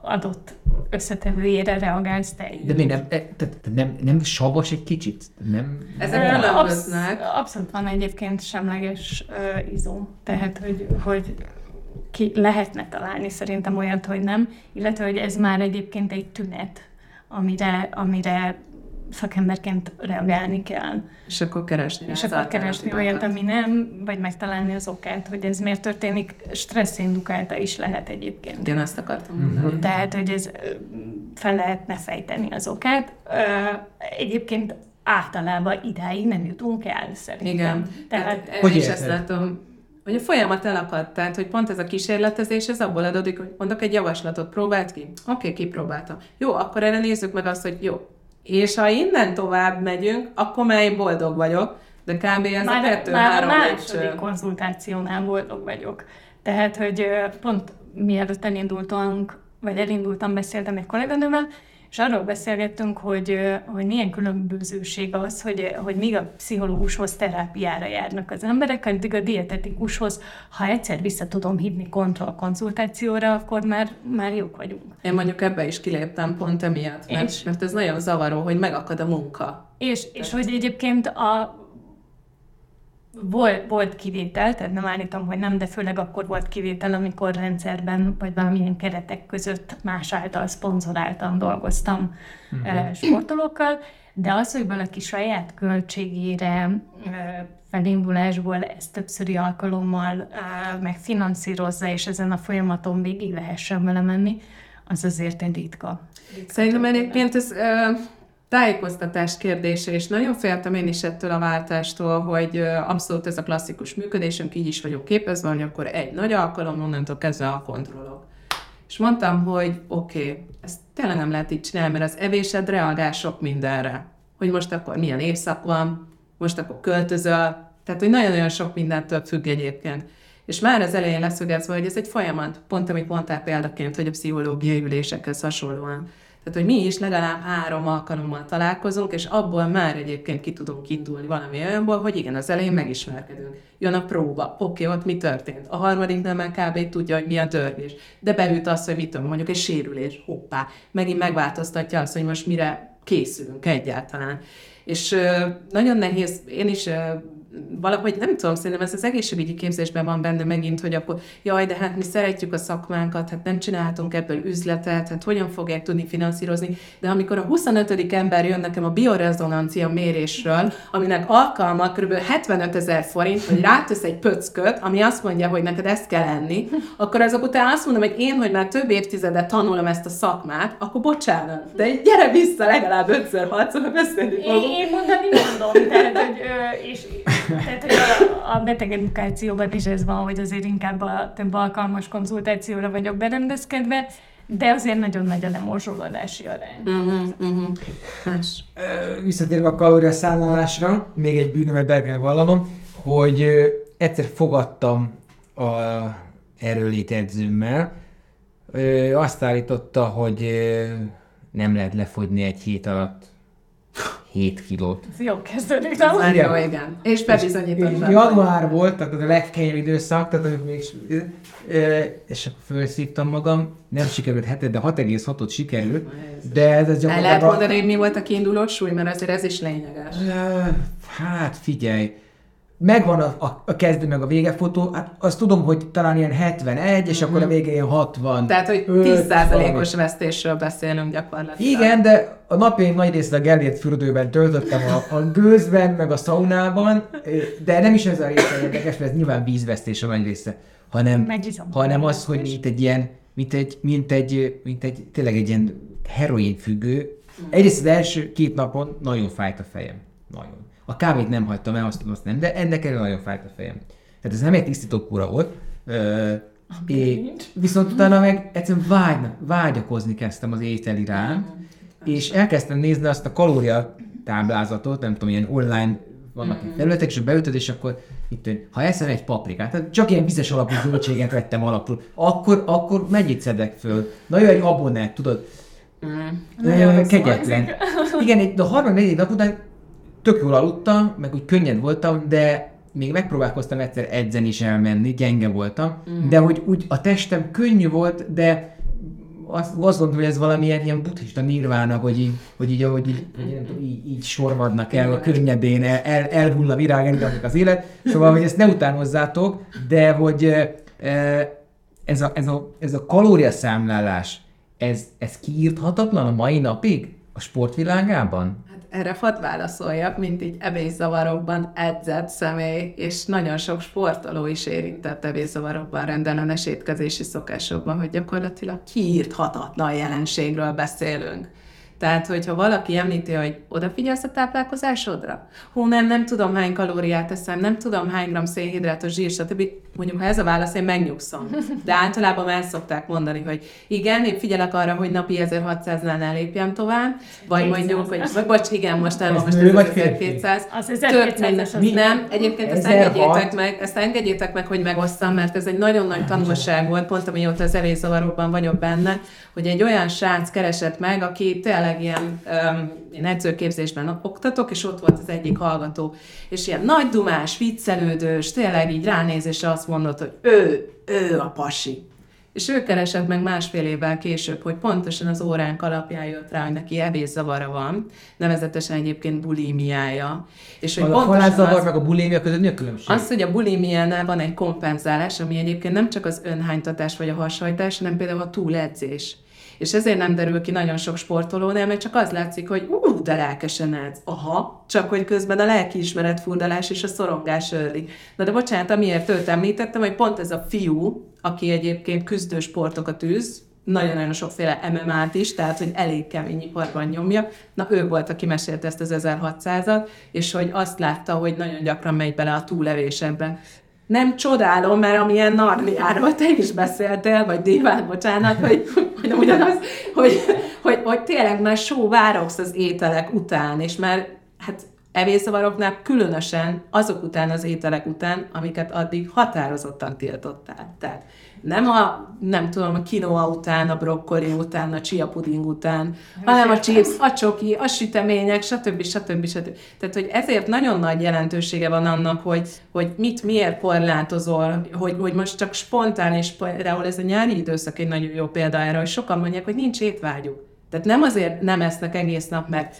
adott összetevőjére reagálsz te így. De még nem, e, tehát nem, nem savas egy kicsit? Nem, Ezek különböznek. absz- abszolút van egyébként semleges uh, izó, tehát hogy, hogy ki lehetne találni szerintem olyat, hogy nem, illetve hogy ez már egyébként egy tünet, amire, amire szakemberként reagálni kell. És akkor keresni. És akkor keresni olyat, ami nem, vagy megtalálni az okát, hogy ez miért történik, stresszindukálta is lehet egyébként. Én azt akartam mondani. Tehát, hogy ez fel lehetne fejteni az okát. Egyébként általában idáig nem jutunk el, szerintem. Igen. Tehát, Tehát Hogy érted? ezt látom, hogy a folyamat elakadt, tehát hogy pont ez a kísérletezés, ez abból adódik, hogy mondok egy javaslatot, próbált ki? Oké, okay, kipróbálta. Jó, akkor erre nézzük meg azt, hogy jó. És ha innen tovább megyünk, akkor már én boldog vagyok, de kb. ez a már, kettő, már a három második lépcső. konzultációnál boldog vagyok. Tehát, hogy pont mielőtt elindultunk, vagy elindultam, beszéltem egy kolléganőmmel, és arról beszélgettünk, hogy, hogy milyen különbözőség az, hogy, hogy míg a pszichológushoz terápiára járnak az emberek, addig a dietetikushoz, ha egyszer vissza tudom hívni kontrollkonzultációra, akkor már, már jók vagyunk. Én mondjuk ebbe is kiléptem pont emiatt, mert, És? mert ez nagyon zavaró, hogy megakad a munka. És, és hogy egyébként a volt, volt kivétel, tehát nem állítom, hogy nem, de főleg akkor volt kivétel, amikor rendszerben, vagy valamilyen keretek között más által szponzoráltan dolgoztam uh-huh. sportolókkal, de az, hogy valaki saját költségére ö, felindulásból ezt többszöri alkalommal ö, megfinanszírozza, és ezen a folyamaton végig lehessen vele menni, az azért egy ritka. Szerintem egyébként ez ö, tájékoztatás kérdése, és nagyon féltem én is ettől a váltástól, hogy abszolút ez a klasszikus működésünk, így is vagyok képezve, hogy akkor egy nagy alkalom, onnantól kezdve a kontrollok. És mondtam, hogy oké, okay, ezt tényleg nem lehet így csinálni, mert az evésed reagál sok mindenre. Hogy most akkor milyen évszak van, most akkor költözöl, tehát hogy nagyon-nagyon sok mindentől függ egyébként. És már az elején leszögezve, hogy ez egy folyamat, pont amit mondtál példaként, hogy a pszichológiai ülésekhez hasonlóan. Tehát, hogy mi is legalább három alkalommal találkozunk, és abból már egyébként ki tudunk indulni valami olyanból, hogy igen, az elején megismerkedünk. Jön a próba, oké, ott mi történt. A harmadiknál már kb. tudja, hogy mi a törvés. De beüt az, hogy mit tudom, mondjuk egy sérülés, hoppá, megint megváltoztatja azt, hogy most mire készülünk egyáltalán. És nagyon nehéz, én is valahogy nem tudom, szerintem ez az egészségügyi képzésben van benne megint, hogy akkor jaj, de hát mi szeretjük a szakmánkat, hát nem csinálhatunk ebből üzletet, hát hogyan fogják tudni finanszírozni. De amikor a 25. ember jön nekem a biorezonancia mérésről, aminek alkalma kb. 75 ezer forint, hogy rátesz egy pöcköt, ami azt mondja, hogy neked ezt kell enni, akkor azok után azt mondom, hogy én, hogy már több évtizedet tanulom ezt a szakmát, akkor bocsánat, de gyere vissza legalább ötször, hatszor beszélni Én, fogunk. én mondani mondom, tehát, hogy, ö, és, tehát, hogy a, a beteg edukációban is ez van, hogy azért inkább a több alkalmas konzultációra vagyok berendezkedve, de azért nagyon nagy a lemorzsolódási arány. Uh-huh, uh-huh. Más. Ö, Visszatérve a kalória számolásra, még egy bűnömet be kell vallanom, hogy egyszer fogadtam a erőlétedzőmmel, azt állította, hogy nem lehet lefogyni egy hét alatt 7 kilót. Ez jó kezdődik, nem? Igen. jó, igen. És bebizonyítottam. Január volt, tehát az a legkenyebb időszak, tehát amikor még, és akkor felszívtam magam, nem sikerült heted, de 6,6-ot sikerült, de ez, ez El lehet gyakorlatilag... mondani, hogy mi volt a kiinduló súly, mert azért ez is lényeges. Hát figyelj, megvan a, a, a kezdő meg a vége fotó, hát azt tudom, hogy talán ilyen 71, és akkor a vége ilyen 60. Tehát, hogy Öt, 10%-os vesztésről beszélünk gyakorlatilag. Igen, de a napjaim nagy részét a Gellért fürdőben töltöttem a, a gőzben, meg a szaunában, de nem is ez a része érdekes, mert ez nyilván vízvesztés a nagy része, hanem, hanem az, hogy mint egy ilyen, mint egy, mint egy, mint egy tényleg egy ilyen heroin függő. Egyrészt az első két napon nagyon fájt a fejem. Nagyon. A kávét nem hagytam el, azt azt nem, de ennek ellenére nagyon fájt a fejem. Tehát ez nem egy tisztító kúra volt, ö, É, viszont utána meg egyszerűen vágy, vágyakozni kezdtem az étel iránt, és elkezdtem nézni azt a kalória táblázatot, nem tudom, ilyen online vannak mm. felületek, és beütöd, és akkor itt, ha eszem egy paprikát, tehát csak ilyen vizes alapú zöldséget vettem alapul, akkor, akkor mennyit szedek föl? Na jó, egy abonett, tudod? Mm. Kegyetlen. Igen, de a harmadik, negyedik nap után tök jól aludtam, meg úgy könnyed voltam, de még megpróbálkoztam egyszer edzeni is elmenni, gyenge voltam, mm. de hogy úgy a testem könnyű volt, de azt, azt gondolom, hogy ez valamilyen ilyen buddhista nirvána, hogy így, hogy így, hogy így, így, így, így sorvadnak el, a könnyedén el, el, elhull a virág, az élet. Szóval, hogy ezt ne utánozzátok, de hogy ez a, ez a, ez a kalóriaszámlálás, ez, ez kiírthatatlan a mai napig a sportvilágában? Erre hadd válaszoljak, mint így evészavarokban edzett személy, és nagyon sok sportoló is érintett evészavarokban, rendellenes étkezési szokásokban, hogy gyakorlatilag kiírthatatlan jelenségről beszélünk. Tehát, hogyha valaki említi, hogy odafigyelsz a táplálkozásodra? Hú, nem, nem tudom hány kalóriát eszem, nem tudom hány gram szénhidrátos zsír, stb. Mondjuk, ha ez a válasz, én megnyugszom. De általában el szokták mondani, hogy igen, én figyelek arra, hogy napi 1600-nál ne lépjem tovább, vagy mondjuk, hogy vagy, bocs, igen, most el most ez 1200. Az 1200 az nem, egyébként ezt engedjétek meg, ezt engedjétek meg, hogy megosztam, mert ez egy nagyon nagy tanulság volt, pont amióta az elészavarokban vagyok benne, hogy egy olyan srác keresett meg, aki tényleg ilyen, um, én edzőképzésben oktatok, és ott volt az egyik hallgató, és ilyen nagy dumás, viccelődős, tényleg így ránézésre azt mondott, hogy ő, ő a pasi. És ő keresett meg másfél évvel később, hogy pontosan az óránk alapján jött rá, hogy neki evészavara van, nevezetesen egyébként bulimiája. És hogy a halálzavar meg a bulimia között mi a különbség? Az, hogy a bulimiánál van egy kompenzálás, ami egyébként nem csak az önhánytatás vagy a hasajtás, hanem például a túledzés. És ezért nem derül ki nagyon sok sportolónál, mert csak az látszik, hogy ú, de lelkesen edz. Aha, csak hogy közben a lelkiismeret furdalás és a szorongás ölik. Na de bocsánat, amiért őt említettem, hogy pont ez a fiú, aki egyébként küzdő sportokat űz, nagyon-nagyon sokféle MMA-t is, tehát hogy elég kemény iparban nyomja. Na ő volt, aki mesélte ezt az 1600-at, és hogy azt látta, hogy nagyon gyakran megy bele a túlevésebben nem csodálom, mert amilyen Narniáról te is beszéltél, vagy Déván, bocsánat, hogy, hogy ugyanaz, hogy, hogy, hogy tényleg már só vároksz az ételek után, és már hát evészavaroknál különösen azok után az ételek után, amiket addig határozottan tiltottál. Tehát nem a, nem tudom, a kinoa után, a brokkoli után, a chia puding után, hanem a chips, a csoki, a sütemények, stb. stb. stb. Tehát, hogy ezért nagyon nagy jelentősége van annak, hogy, hogy mit miért korlátozol, hogy, hogy most csak spontán, és például ez a nyári időszak egy nagyon jó példa erre, hogy sokan mondják, hogy nincs étvágyuk. Tehát nem azért nem esznek egész nap, mert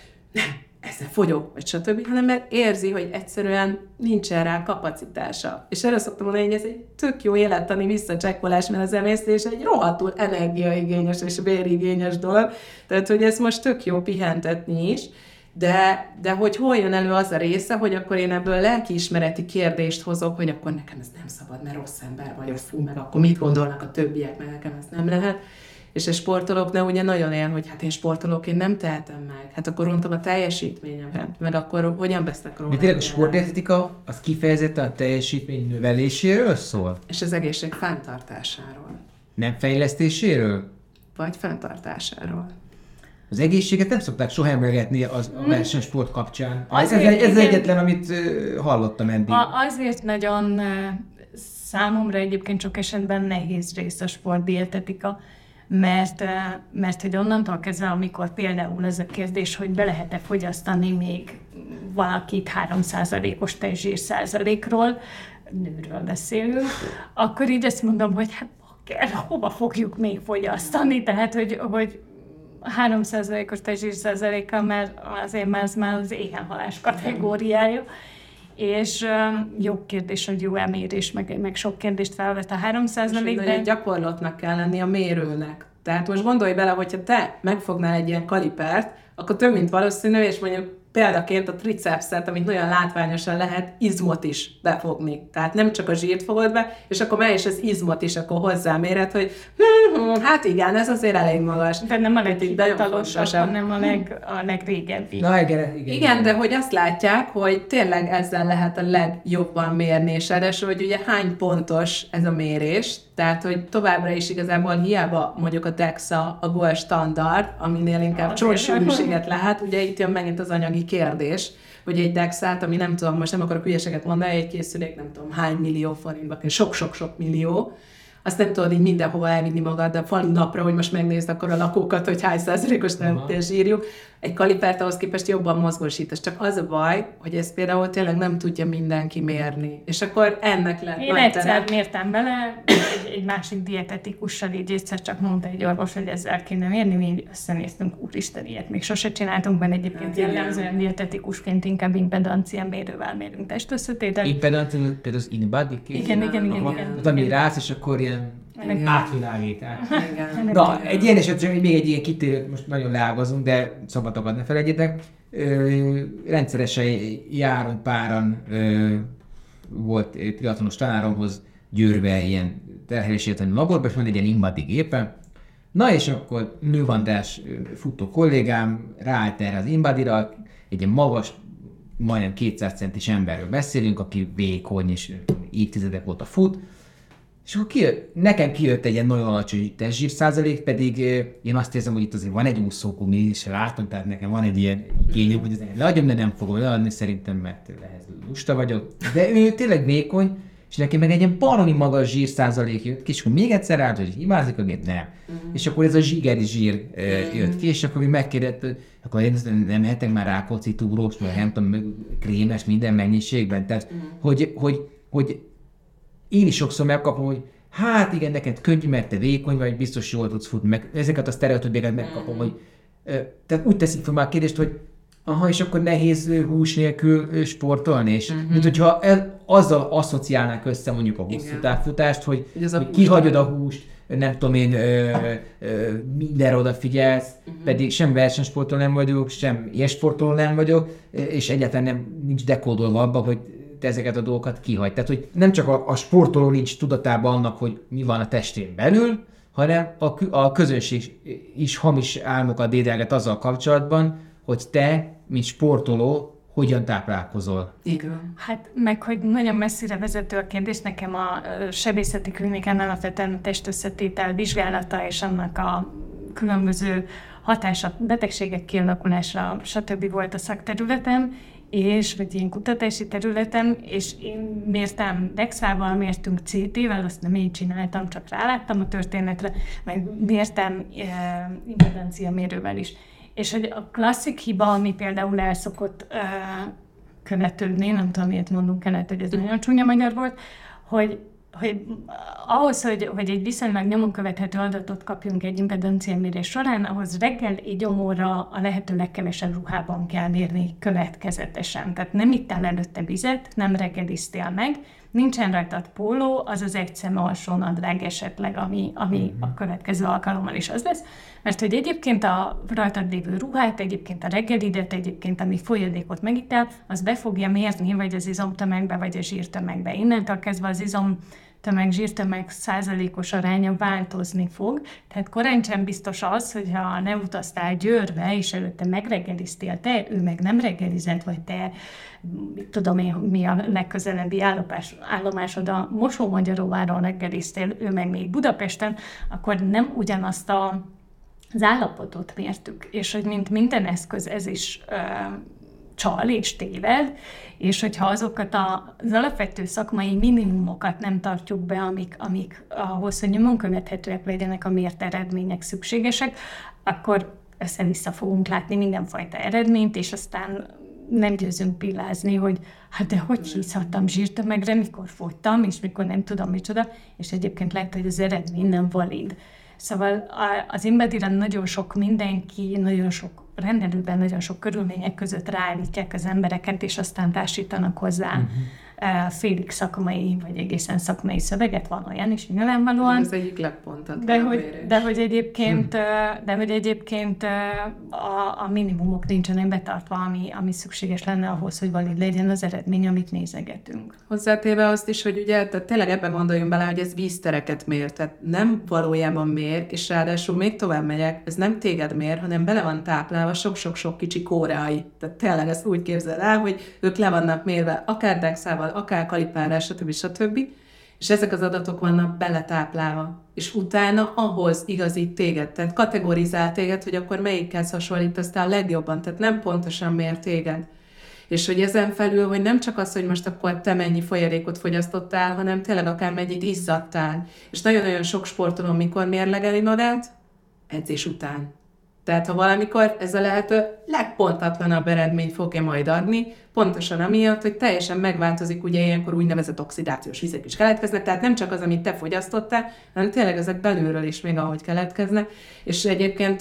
ezzel fogyok, vagy stb., hanem mert érzi, hogy egyszerűen nincsen rá kapacitása. És erre szoktam mondani, hogy ez egy tök jó élettani visszacsekkolás, mert az emésztés egy rohadtul energiaigényes és vérigényes dolog, tehát hogy ez most tök jó pihentetni is, de, de hogy hol jön elő az a része, hogy akkor én ebből lelkiismereti kérdést hozok, hogy akkor nekem ez nem szabad, mert rossz ember vagyok, fú, meg akkor mit gondolnak a többiek, mert nekem ez nem lehet és a sportolóknál ugye nagyon él, hogy hát én sportolóként nem tehetem meg, hát akkor rontom a teljesítményemet, meg akkor hogyan besznek róla. De tényleg a sportdietetika az kifejezetten a teljesítmény növeléséről szól? És az egészség fenntartásáról. Nem fejlesztéséről? Vagy fenntartásáról. Az egészséget nem szokták soha emlegetni az, a versenysport kapcsán. ez, ez, ez egyetlen, amit hallottam eddig. A, azért nagyon számomra egyébként sok esetben nehéz rész a sportdietetika, mert, mert hogy onnantól kezdve, amikor például ez a kérdés, hogy be lehet-e fogyasztani még valakit 3%-os tejzsír százalékról, nőről beszélünk, akkor így azt mondom, hogy hát kell, hova fogjuk még fogyasztani, tehát hogy, hogy 3%-os tejzsír százaléka, mert azért már ez már az éhenhalás kategóriája és jó kérdés, hogy jó elmérés, meg, meg sok kérdést felvet a 300 de... gyakorlatnak kell lenni a mérőnek. Tehát most gondolj bele, hogyha te megfognál egy ilyen kalipert, akkor több mint valószínű, és mondjuk példaként a tricepset, amit nagyon látványosan lehet, izmot is befogni. Tehát nem csak a zsírt fogod be, és akkor mely is az izmot is akkor hozzáméred, hogy hát igen, ez azért elég magas. De nem a leghivatalosabb, hanem a, leg, a legrégebbi. Na, igen, igen, igen, de hogy azt látják, hogy tényleg ezzel lehet a legjobban mérni, és ráadásul, hogy ugye hány pontos ez a mérés, Tehát, hogy továbbra is igazából hiába mondjuk a DEXA a gold standard, aminél inkább csorsűrűséget lehet, ugye itt jön megint az anyagi kérdés, hogy egy Dexát, ami nem tudom, most nem akarok hülyeséget mondani, egy készülék nem tudom hány millió forintba, sok-sok-sok millió, azt nem tudod így mindenhova elvinni magad, de falu napra, hogy most megnézd akkor a lakókat, hogy hány százalékos nem írjuk egy kalipert ahhoz képest jobban mozgósítasz. Csak az a baj, hogy ezt például tényleg nem tudja mindenki mérni. És akkor ennek lett Én egyszer terep. mértem bele, egy, egy másik dietetikussal így egyszer csak mondta egy orvos, hogy ezzel kéne mérni, mi így összenéztünk, úristen, ilyet még sose csináltunk benne egyébként jellemzően dietetikusként inkább impedancia mérővel mérünk testösszetételt. Impedancia, például az inbody Igen, igen, igen. igen, igen. Ami rász, és akkor ilyen átvilágítás. Na, egy ilyen esetben még egy ilyen kitérőt most nagyon leágazunk, de szabatokat ne felejtjétek. Ö, rendszeresen járon páran ö, volt triatlonos tanáromhoz győrbe ilyen terhelésértelmi laborba, és van egy ilyen imbadi gépe. Na és akkor nővandás futó kollégám ráállt erre az imbadira, egy ilyen magas, majdnem 200 centis emberről beszélünk, aki vékony és évtizedek óta fut, és akkor kijött, nekem kijött egy ilyen nagyon alacsony testzsír százalék, pedig én azt érzem, hogy itt azért van egy úszókumi, és látom, tehát nekem van egy ilyen igényem, hogy azért leadjam, de nem fogom leadni szerintem, mert ehhez lusta vagyok. De ő tényleg vékony, és neki meg egy ilyen baromi magas zsír százalék jött és akkor még egyszer állt, hogy hibázik, hogy nem. Uh-huh. És akkor ez a zsigeri zsír uh, jött ki, és akkor mi megkérdett, akkor én nem ehetek már rákóczi túrós, vagy nem tudom, krémes minden mennyiségben. Tehát, uh-huh. hogy, hogy, hogy én is sokszor megkapom, hogy hát igen, neked könnyű, mert te vékony vagy, biztos jól tudsz futni, meg ezeket a sztereotípiákat megkapom, mm. hogy tehát úgy teszik fel már a kérdést, hogy aha, és akkor nehéz hús nélkül sportolni, és mm-hmm. mint hogyha el, azzal asszociálnák össze mondjuk a hosszú távfutást, hogy, hogy, hogy kihagyod a húst, nem tudom én, ö, ö, mindenre odafigyelsz, uh-huh. pedig sem versenysportoló nem vagyok, sem ilyen sportoló nem vagyok, és egyáltalán nem nincs dekódolva abban, hogy te ezeket a dolgokat kihagy. Tehát, hogy nem csak a, a sportoló nincs tudatában annak, hogy mi van a testén belül, hanem a, a közönség is hamis álmokat dédelget azzal kapcsolatban, hogy te, mint sportoló, hogyan táplálkozol. Igen. Hát meg, hogy nagyon messzire vezető a kérdés, nekem a sebészeti klinikán alapvetően a testösszetétel vizsgálata és annak a különböző hatása, betegségek kialakulása, stb. volt a szakterületem, és vagy ilyen kutatási területen, és én mértem Dexával, mértünk CT-vel, azt nem én csináltam, csak ráláttam a történetre, meg mértem e, impedancia mérővel is. És hogy a klasszik hiba, ami például elszokott e, követődni, nem tudom, miért mondunk kellett, hogy ez nagyon csúnya magyar volt, hogy hogy ahhoz, hogy, hogy egy viszonylag nyomon követhető adatot kapjunk egy impedanciamérés során, ahhoz reggel egy omóra a lehető legkevesebb ruhában kell mérni következetesen. Tehát nem ittál előtte vizet, nem reggeliztél meg, nincsen rajtad póló, az az egy szem alsó nadrág esetleg, ami, ami mm-hmm. a következő alkalommal is az lesz, mert hogy egyébként a rajtad lévő ruhát, egyébként a reggelidet, egyébként ami folyadékot megittál, az be fogja mérni, vagy az izomtömegbe, vagy a zsírtömegbe. Innentől kezdve az izom tömeg, zsírtömeg százalékos aránya változni fog. Tehát korán sem biztos az, hogy ha ne utaztál Győrbe, és előtte megreggeliztél te, ő meg nem reggelizett, vagy te, tudom én, mi a legközelebbi állomás, állomásod a Mosó-Magyaróváron reggeliztél, ő meg még Budapesten, akkor nem ugyanazt a az állapotot mértük, és hogy mint minden eszköz ez is csal és téved, és hogyha azokat az alapvető szakmai minimumokat nem tartjuk be, amik, amik ahhoz, hogy nyomon követhetőek legyenek a mért eredmények szükségesek, akkor össze-vissza fogunk látni mindenfajta eredményt, és aztán nem győzünk pillázni, hogy hát de hogy hiszhattam zsírtömegre, mikor fogytam, és mikor nem tudom micsoda, és egyébként lehet, hogy az eredmény nem valid. Szóval az Embedire nagyon sok mindenki, nagyon sok rendelőben, nagyon sok körülmények között ráállítják az embereket, és aztán társítanak hozzá. Uh-huh félig szakmai, vagy egészen szakmai szöveget, van olyan is nyilvánvalóan. Ez egyik legpontot. De hogy, de hogy egyébként, hm. de hogy egyébként a, a minimumok nincsenek betartva, ami, ami szükséges lenne ahhoz, hogy valid legyen az eredmény, amit nézegetünk. Hozzátéve azt is, hogy ugye, tehát tényleg ebben gondoljunk bele, hogy ez víztereket mér, tehát nem valójában mér, és ráadásul még tovább megyek, ez nem téged mér, hanem bele van táplálva sok-sok-sok kicsi kóreai. Tehát tényleg ezt úgy képzel el, hogy ők le vannak mérve akár dexával, akár kalipárral, stb. stb. És ezek az adatok vannak beletáplálva. És utána ahhoz igazít téged, tehát kategorizál téged, hogy akkor melyikhez hasonlítasz a legjobban, tehát nem pontosan mér téged. És hogy ezen felül, hogy nem csak az, hogy most akkor te mennyi folyadékot fogyasztottál, hanem tényleg akár mennyit izzadtál. És nagyon-nagyon sok sportoló, mikor mérlegeli magát, edzés után. Tehát ha valamikor ez a lehető legpontatlanabb eredményt fogja majd adni, pontosan amiatt, hogy teljesen megváltozik, ugye ilyenkor úgynevezett oxidációs vizek is keletkeznek, tehát nem csak az, amit te fogyasztottál, hanem tényleg ezek belülről is még ahogy keletkeznek. És egyébként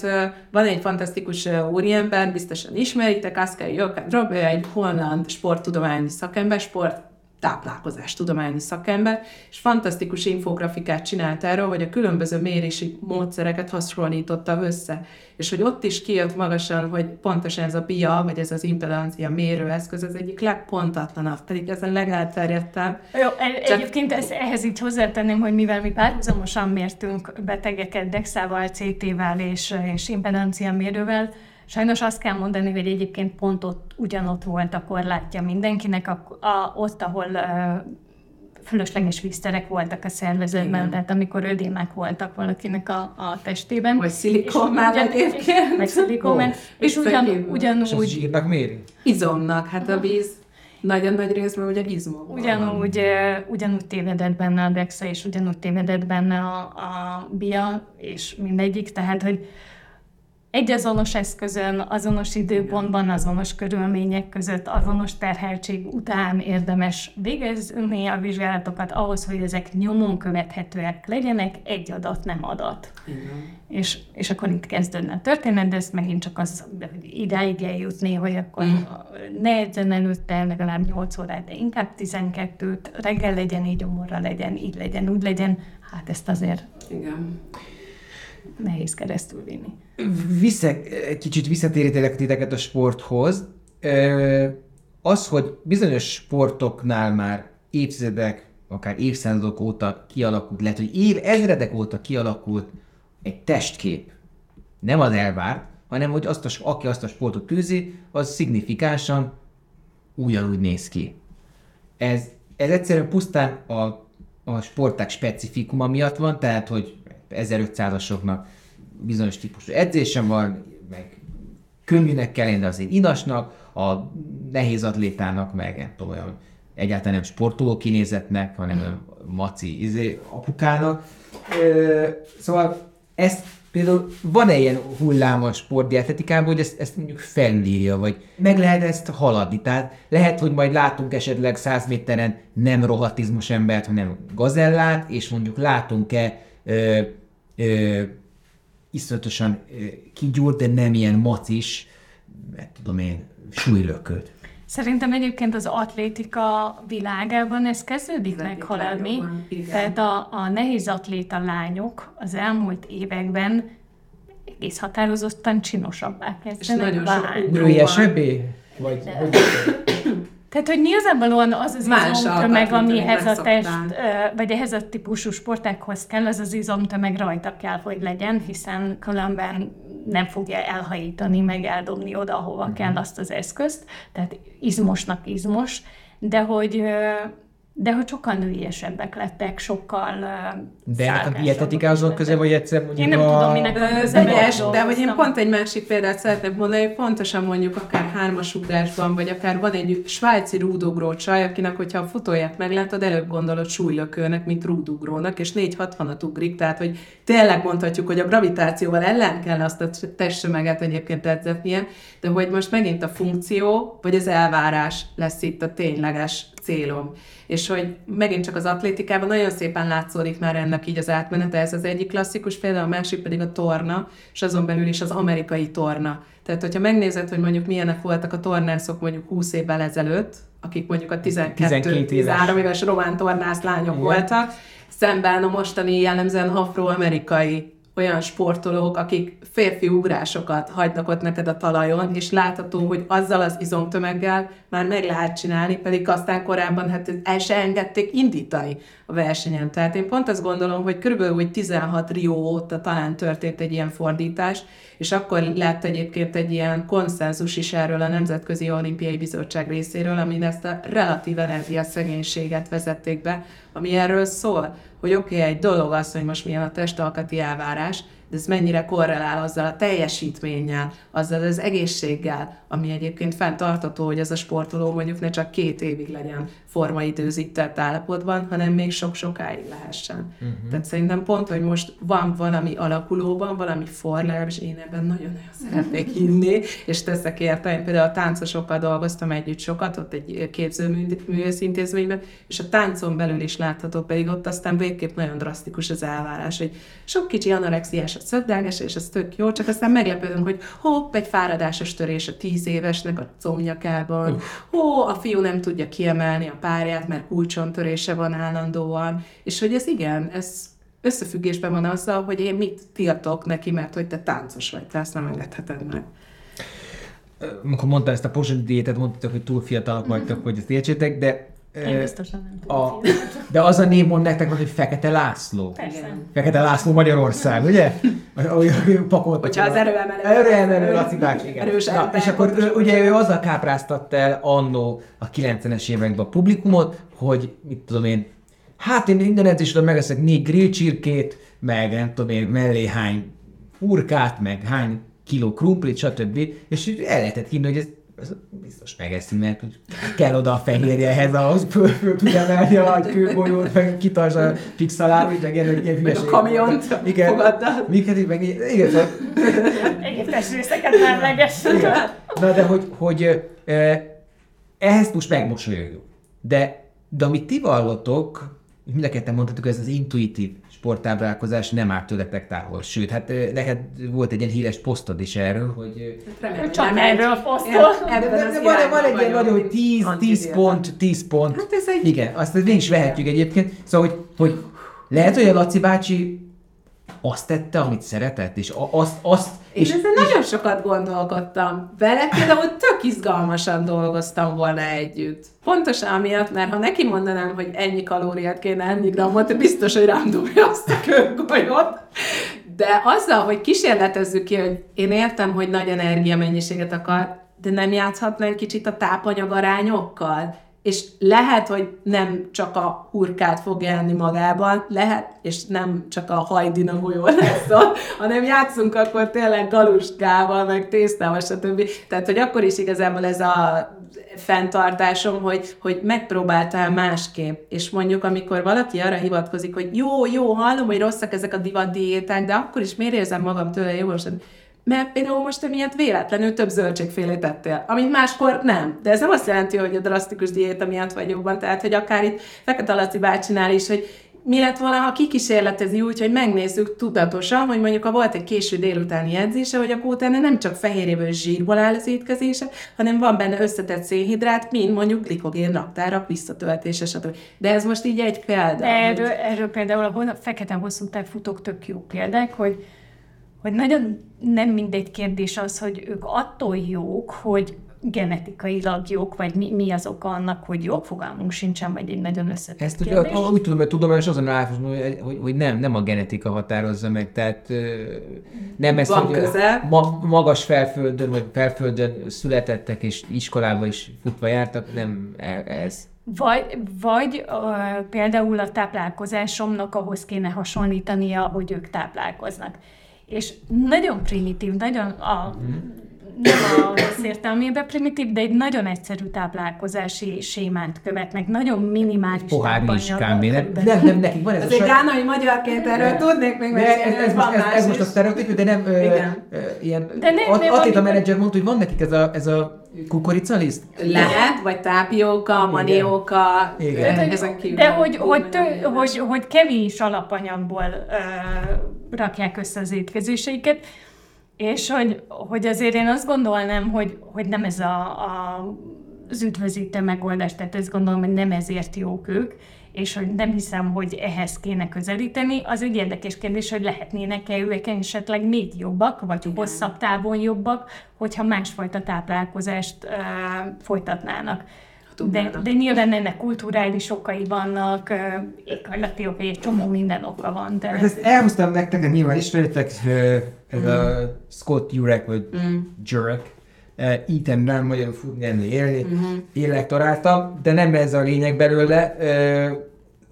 van egy fantasztikus úriember, biztosan ismeritek, Askei Jöken Robbe, egy holland sporttudományi szakember, sport táplálkozás tudományi szakember, és fantasztikus infografikát csinált erről, hogy a különböző mérési módszereket hasonlította össze. És hogy ott is kijött magasan, hogy pontosan ez a BIA, vagy ez az impedancia mérőeszköz, az egyik legpontatlanabb, pedig ez a legelterjedtebb. Jó, egy, Csak... egyébként ezt, ehhez így hozzátenném, hogy mivel mi párhuzamosan mértünk betegeket Dexával, CT-vel és, és impedancia mérővel, Sajnos azt kell mondani, hogy egyébként pont ott ugyanott volt a korlátja mindenkinek, a, a, ott, ahol uh, fölösleges vízterek voltak a szervezetben, Igen. tehát amikor ödémek voltak valakinek a, a testében. Vagy szilikon mellett egyébként. Vagy szilikon oh, És ugyan, ugyanúgy... És az zsírnak méri? Izomnak, hát a víz nagyon nagy részben ugye izmok. Ugyanúgy, ugyanúgy tévedett benne a DEXA, és ugyanúgy tévedett benne a, a BIA, és mindegyik, tehát, hogy egy azonos eszközön, azonos időpontban, azonos körülmények között, azonos terheltség után érdemes végezni a vizsgálatokat ahhoz, hogy ezek nyomon követhetőek legyenek, egy adat nem adat. És, és akkor itt kezdődne a történet, de ezt megint csak az idáig eljutni, hogy akkor mm. ne edzen előtte legalább 8 órát, de inkább 12-t, reggel legyen, így omorra legyen, így legyen, úgy legyen, hát ezt azért Igen. Nehéz keresztül vinni vissza, kicsit visszatérítelek titeket a sporthoz. Az, hogy bizonyos sportoknál már évtizedek, akár évszázadok óta kialakult, lehet, hogy év ezredek óta kialakult egy testkép. Nem az elvárt, hanem hogy azt a, aki azt a sportot tűzi, az szignifikánsan ugyanúgy néz ki. Ez, ez egyszerűen pusztán a, a sporták specifikuma miatt van, tehát hogy 1500-asoknak bizonyos típusú edzésem van, meg könnyűnek kell lenni, azért inasnak, a nehéz atlétának, meg nem tudom, olyan egyáltalán nem sportoló kinézetnek, hanem maci izé, apukának. Szóval ezt például van-e ilyen hullám a sportdietetikában, hogy ezt, ezt mondjuk felülírja, vagy meg lehet ezt haladni? Tehát lehet, hogy majd látunk esetleg 100 méteren nem rohatizmus embert, hanem gazellát, és mondjuk látunk-e ö, ö, iszonyatosan kigyúrt, de nem ilyen macis, mert tudom én, súlylököt. Szerintem egyébként az atlétika világában ez kezdődik meghaladni. Tehát a, a nehéz atléta lányok az elmúlt években egész határozottan csinosabbá kezdenek És nagyon sok nőiesebbé? Vagy, tehát, hogy nyilvánvalóan az az izomtömeg, amihez a test, vagy ehhez a típusú sportákhoz kell, az az izomtömeg rajta kell, hogy legyen, hiszen különben nem fogja elhajítani, meg eldobni oda, ahova mm-hmm. kell azt az eszközt. Tehát izmosnak izmos, de hogy de hogy sokkal nőiesebbek lettek, sokkal De ennek a dietetika azon köze, vagy egyszer mondjuk Én nem a... tudom, minek a köze, de hogy én pont egy másik példát szeretnék mondani, hogy pontosan mondjuk akár hármas ugrásban, vagy akár van egy svájci rúdugró csaj, akinek, hogyha a futóját meglátod, előbb gondolod súlylökőnek, mint rúdugrónak, és 460-at ugrik, tehát hogy tényleg mondhatjuk, hogy a gravitációval ellen kell azt a testtömeget egyébként edzetnie, de hogy most megint a funkció, vagy az elvárás lesz itt a tényleges célom. És hogy megint csak az atlétikában nagyon szépen látszódik már ennek így az átmenete, ez az egyik klasszikus példa, a másik pedig a torna, és azon belül is az amerikai torna. Tehát, hogyha megnézed, hogy mondjuk milyenek voltak a tornászok mondjuk 20 évvel ezelőtt, akik mondjuk a 12-13 éves román tornász lányok Igen. voltak, szemben a mostani jellemzően afroamerikai olyan sportolók, akik férfi ugrásokat hagynak ott neked a talajon, és látható, hogy azzal az izomtömeggel már meg lehet csinálni, pedig aztán korábban hát el se engedték indítani a versenyen. Tehát én pont azt gondolom, hogy körülbelül hogy 16 Rio óta talán történt egy ilyen fordítás, és akkor lett egyébként egy ilyen konszenzus is erről a Nemzetközi Olimpiai Bizottság részéről, amin ezt a relatív energiaszegénységet vezették be, ami erről szól, hogy oké, okay, egy dolog az, hogy most milyen a testalkati elvárás, de ez mennyire korrelál azzal a teljesítménnyel, azzal az egészséggel, ami egyébként fenntartató, hogy ez a sportoló mondjuk ne csak két évig legyen formaidőzített állapotban, hanem még sok-sokáig lehessen. Uh-huh. Tehát szerintem pont, hogy most van valami alakulóban, valami forlám, és én ebben nagyon-nagyon szeretnék hinni, és teszek érte. Én például a táncosokkal dolgoztam együtt sokat, ott egy képzőművész intézményben, és a táncon belül is látható, pedig ott aztán végképp nagyon drasztikus az elvárás, hogy sok kicsi anorexiás a szögdelges, és ez tök jó, csak aztán meglepődünk, hogy hopp, egy fáradásos törés a tíz évesnek a comnyakában, hó, a fiú nem tudja kiemelni a párját, mert kulcsontörése van állandóan, és hogy ez igen, ez összefüggésben van azzal, hogy én mit tiltok neki, mert hogy te táncos vagy, te ezt nem engedheted meg. Amikor mondta ezt a pozsonyi diétet, mondtátok, hogy túl fiatalok vagytok, hogy ezt értsétek, de én biztosan nem a, De az a név mond nektek, hogy Fekete László. Persze. Fekete László Magyarország, ugye? Pakolt. Hogyha az erőemelő. Erőemelő, Laci bácsi, igen. Erős Na, és akkor ő, ugye ő azzal kápráztatta el annó a 90-es években a publikumot, hogy mit tudom én, hát én minden edzésről megeszek négy grillcsirkét, meg nem tudom én, mellé hány hurkát, meg hány kiló krumplit, stb. És el lehetett hinni, hogy ez ez biztos megeszi, mert kell oda a fehérjehez, ahhoz föl, föl tudja emelni a kőbolyót, meg kitarts a pixalát, meg ilyen, ilyen hülyeség. Meg a kamiont igen, fogadta. Miket, meg igen, szóval... Egyéb testrészeket melleges. Na de hogy, hogy eh, ehhez most megmosolyogjuk. De, de amit ti vallotok, mind a ketten mondhatok, ez az intuitív sportábrálkozás nem áll tőletek távol. Sőt, hát neked volt egy ilyen híres posztod is erről, hogy... Remélem, csak nem erről a posztról. Van, van egy ilyen nagyon, hogy 10, 10 pont, 10 pont. Hát ez egy... Igen, azt végig is vehetjük egyébként. Szóval, hogy, hogy lehet, hogy a Laci bácsi azt tette, amit szeretett, és azt... azt és, és ezen és... nagyon sokat gondolkodtam. Vele például tök izgalmasan dolgoztam volna együtt. Pontosan amiatt, mert ha neki mondanám, hogy ennyi kalóriát kéne enni grammot, biztos, hogy rám dobja azt a kőgolyót. De azzal, hogy kísérletezzük ki, hogy én értem, hogy nagy energiamennyiséget akar, de nem játszhatna egy kicsit a tápanyag arányokkal? És lehet, hogy nem csak a hurkát fog enni magában, lehet, és nem csak a hajdinagolyó lesz, hanem játszunk akkor tényleg galuskával, meg tésztával, stb. Tehát, hogy akkor is igazából ez a fenntartásom, hogy, hogy megpróbáltál másképp, és mondjuk amikor valaki arra hivatkozik, hogy jó, jó, hallom, hogy rosszak ezek a divat diéták, de akkor is miért érzem magam tőle jól, mert például most emiatt véletlenül több zöldségfélét tettél, amit máskor nem. De ez nem azt jelenti, hogy a drasztikus diéta miatt vagy jobban, tehát hogy akár itt Fekete Laci bácsinál is, hogy mi lett volna, ha kikísérletezi úgy, hogy megnézzük tudatosan, hogy mondjuk ha volt egy késő délutáni edzése, hogy akkor utána nem csak fehérjéből zsírból áll az étkezése, hanem van benne összetett szénhidrát, mint mondjuk glikogén raktárak visszatöltése, stb. De ez most így egy példa. De erről, erről például a fekete hosszú futók tök jó példák, hogy hogy nagyon nem mindegy kérdés az, hogy ők attól jók, hogy genetikailag jók, vagy mi, mi az oka annak, hogy jók, fogalmunk sincsen, vagy egy nagyon összetett Ezt kérdés. ugye, úgy tudom, hogy tudom, és azon hogy, hogy, hogy nem, nem a genetika határozza meg, tehát nem ez, Van hogy közel. Ma, magas felföldön, vagy felföldön születettek, és iskolába is futva jártak, nem e, ez. Vagy, vagy uh, például a táplálkozásomnak ahhoz kéne hasonlítania, hogy ők táplálkoznak és nagyon primitív, nagyon a, nem a rossz értelmében primitív, de egy nagyon egyszerű táplálkozási sémánt követnek, nagyon minimális Pohár is kámé, nem, nem, nem, nekik van ez Ez egy gánai magyarként erről tudnék még ez, ez, ez, most, ez, ez most a sztereotíp, de nem ö, ö, ilyen de nem, nem, atléta menedzser mondta, hogy van nekik ez a, ez a kukoricaliszt? Lehet, vagy tápióka, manióka, Igen. ezek kívül. De hogy, hogy, tő, hogy, hogy kevés alapanyagból ö, rakják össze az étkezéseiket, és hogy, hogy azért én azt gondolnám, hogy, hogy nem ez a, a, az üdvözítő megoldás, tehát ezt gondolom, hogy nem ezért jók ők, és hogy nem hiszem, hogy ehhez kéne közelíteni, az egy érdekes kérdés, hogy lehetnének-e ők esetleg még jobbak, vagy Igen. hosszabb távon jobbak, hogyha másfajta táplálkozást uh, folytatnának. De, de nyilván ennek kulturális okai vannak, éghajlati okai, egy csomó minden oka van. De... Hát ezt elhoztam nektek, de nyilván ismeritek, ez mm. a Scott Jurek, vagy mm. Jurek, ítemben magyarul fogni enni élni, mm-hmm. élektoráltam, de nem ez a lényeg belőle.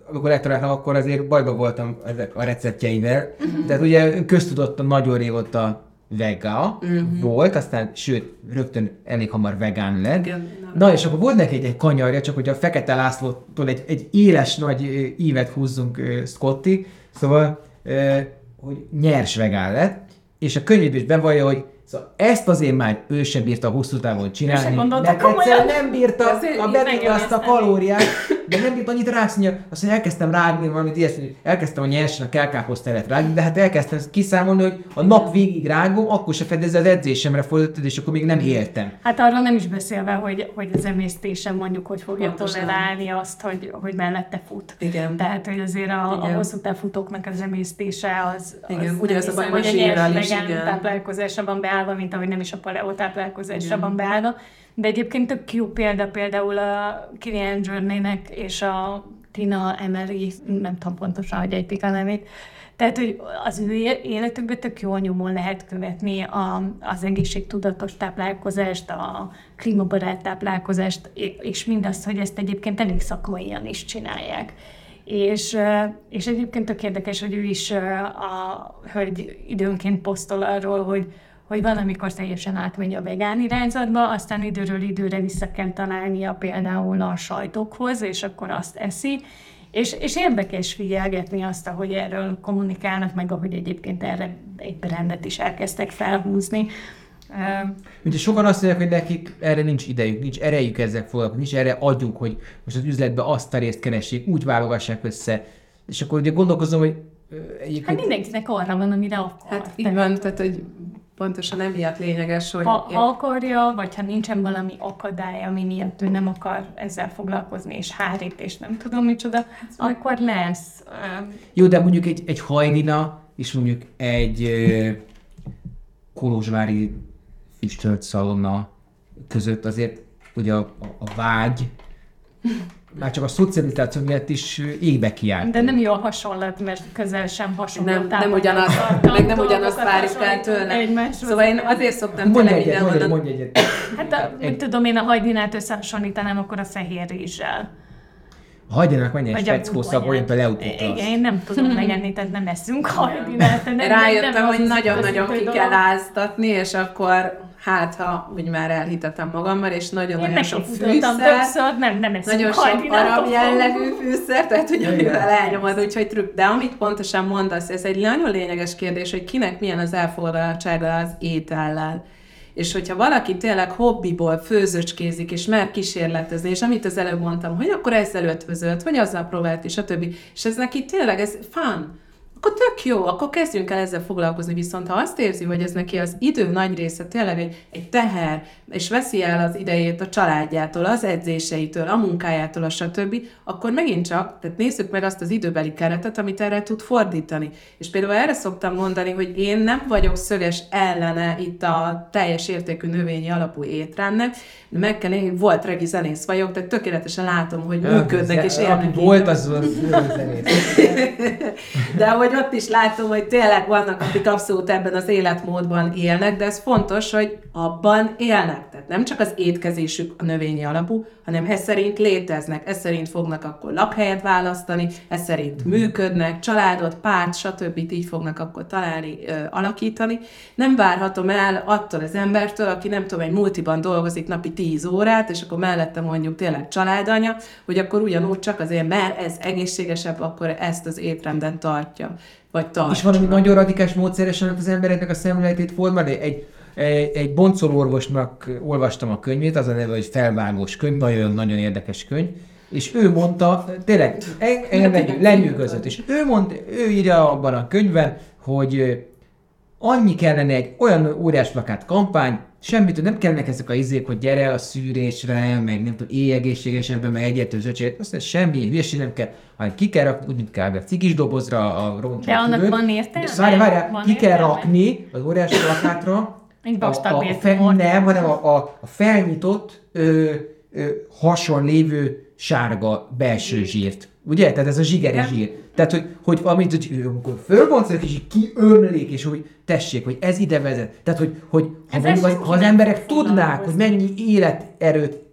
Amikor lektoráltam, akkor azért bajba voltam ezek a receptjeivel. Mm-hmm. Tehát ugye köztudottan nagyon régóta vega uh-huh. volt, aztán sőt, rögtön elég hamar vegán lett. Igen, Na és akkor volt neki egy, egy kanyarja, csak hogy a Fekete Lászlótól egy, egy éles nagy ívet húzzunk uh, Scotty, szóval, uh, hogy nyers vegán lett, és a könyvében is bevallja, hogy Szóval ezt azért már ő sem bírta hosszú távon csinálni. Mert egyszerűen nem bírta a bebírta azt a kalóriát, de nem bírta annyit rászínja. Azt mondja, elkezdtem rágni valamit ilyesmi, elkezdtem a nyersen a kelkáposztelet rágni, de hát elkezdtem kiszámolni, hogy a nap végig rágom, akkor se fedez az edzésemre fordított, és akkor még nem éltem. Hát arról nem is beszélve, hogy, hogy az emésztésem mondjuk, hogy fogja tolerálni azt, hogy, hogy mellette fut. Igen. Tehát, hogy azért a, a hosszú futóknak az emésztése az, az igen, ugyanaz a baj, hogy a nyers táplálkozásában beállva, mint ahogy nem is a paleo táplálkozásában beállva. De egyébként tök jó példa például a Kilian Journey-nek és a Tina Emery, nem tudom pontosan, hogy ejtik a nevét, tehát, hogy az ő életükben tök jó nyomon lehet követni a, az egészségtudatos táplálkozást, a klímabarát táplálkozást, és mindazt, hogy ezt egyébként elég szakmaian is csinálják. És, és egyébként tök érdekes, hogy ő is, a, hogy időnként posztol arról, hogy hogy van, amikor teljesen átmegy a vegán irányzatba, aztán időről időre vissza kell találnia például a sajtokhoz, és akkor azt eszi, és, és érdekes figyelgetni azt, ahogy erről kommunikálnak, meg ahogy egyébként erre egy rendet is elkezdtek felhúzni. Ugye sokan azt mondják, hogy nekik erre nincs idejük, nincs erejük ezzel foglalkozni, nincs erre adjuk, hogy most az üzletbe azt a részt keressék, úgy válogassák össze. És akkor ugye gondolkozom, hogy egyébként... Hát mindenkinek arra van, amire akar. Hát így van, tehát hogy pontosan emiatt lényeges, hogy... Ha én... akarja, vagy ha nincsen valami akadály, ami miatt ő nem akar ezzel foglalkozni, és hárít, és nem tudom micsoda, akkor lesz. Jó, de mondjuk egy, egy hajlina, és mondjuk egy kolozsvári füstölt szalonna között azért ugye a, a, a vágy már csak a szocializáció miatt is égbe kiállt. De nem jó a hasonlat, mert közel sem hasonló. Nem, nem ugyanaz, meg nem ugyanaz várik el tőle. Szóval én azért szoktam mondj tele egyet, mondj, mondj egyet. Hát a, mit tudom én, a hagydinát összehasonlítanám, akkor a fehér rizssel. Hagydinák mennyi egy speckó szagoljon be Igen, én nem tudom megenni, tehát nem eszünk hagydinát. <laughs> Rájöttem, hogy nagyon-nagyon ki kell áztatni, és akkor hát ha úgy már elhitetem magammal, és nagyon-nagyon sok fűszer, többször, nem, nem nagyon sok arab jellegű fűszer, tehát hogy amivel elnyomod, úgyhogy trükk. De amit pontosan mondasz, ez egy nagyon lényeges kérdés, hogy kinek milyen az elfogadottsága az étellel. És hogyha valaki tényleg hobbiból főzöcskézik, és mer kísérletezni, és amit az előbb mondtam, hogy akkor ezzel ötvözött, vagy azzal próbált, és a többi, és ez neki tényleg, ez fun akkor tök jó, akkor kezdjünk el ezzel foglalkozni, viszont ha azt érzi, hogy ez neki az idő nagy része tényleg egy, egy teher, és veszi el az idejét a családjától, az edzéseitől, a munkájától, a stb., akkor megint csak, tehát nézzük meg azt az időbeli keretet, amit erre tud fordítani. És például erre szoktam mondani, hogy én nem vagyok szöges ellene itt a teljes értékű növényi alapú étrendnek, de meg kell én, volt regi zenész vagyok, de tökéletesen látom, hogy működnek és élnek. Volt az, az zenész. <laughs> de hogy ott is látom, hogy tényleg vannak, akik abszolút ebben az életmódban élnek, de ez fontos, hogy abban élnek. Tehát nem csak az étkezésük a növényi alapú, hanem ez szerint léteznek, ez szerint fognak akkor lakhelyet választani, ez szerint működnek, családot, párt, stb. így fognak akkor találni, ö, alakítani. Nem várhatom el attól az embertől, aki nem tudom, egy multiban dolgozik napi 10 órát, és akkor mellette mondjuk tényleg családanya, hogy akkor ugyanúgy csak azért, mert ez egészségesebb, akkor ezt az étrendet tartja. Vagy tartja. És valami nagyon radikális módszeresen az embereknek a szemléletét formálni. Egy egy orvosnak olvastam a könyvét, az a neve, hogy felvágós könyv, nagyon-nagyon érdekes könyv, és ő mondta, tényleg, engem lenyűgözött, és ő, mond, ő írja abban a könyvben, hogy annyi kellene egy olyan óriás plakát kampány, semmit, nem kellenek ezek a izék, hogy gyere a szűrésre, meg nem tudom, éj egészségesebben, meg egyető zöcsét, azt semmi hülyeség nem kell, hanem ki kell rakni, úgy, mint kb. a cigis dobozra a roncsot. De annak van értelme? Várj, várj, ki kell értelme? rakni az óriás plakátra, Egy a, vastag a, a bércű fe, nem, hanem a, a, a felnyitott ö, ö, hason lévő sárga belső zsírt. Ugye? Tehát ez a zsigeri zsír. Tehát, hogy, hogy amit, hogy amikor fölbontszak, és így kiömlik, és hogy tessék, hogy ez ide vezet. Tehát, hogy, hogy ha, mondjuk, az, ha az emberek tudnák, hogy mennyi életerőt,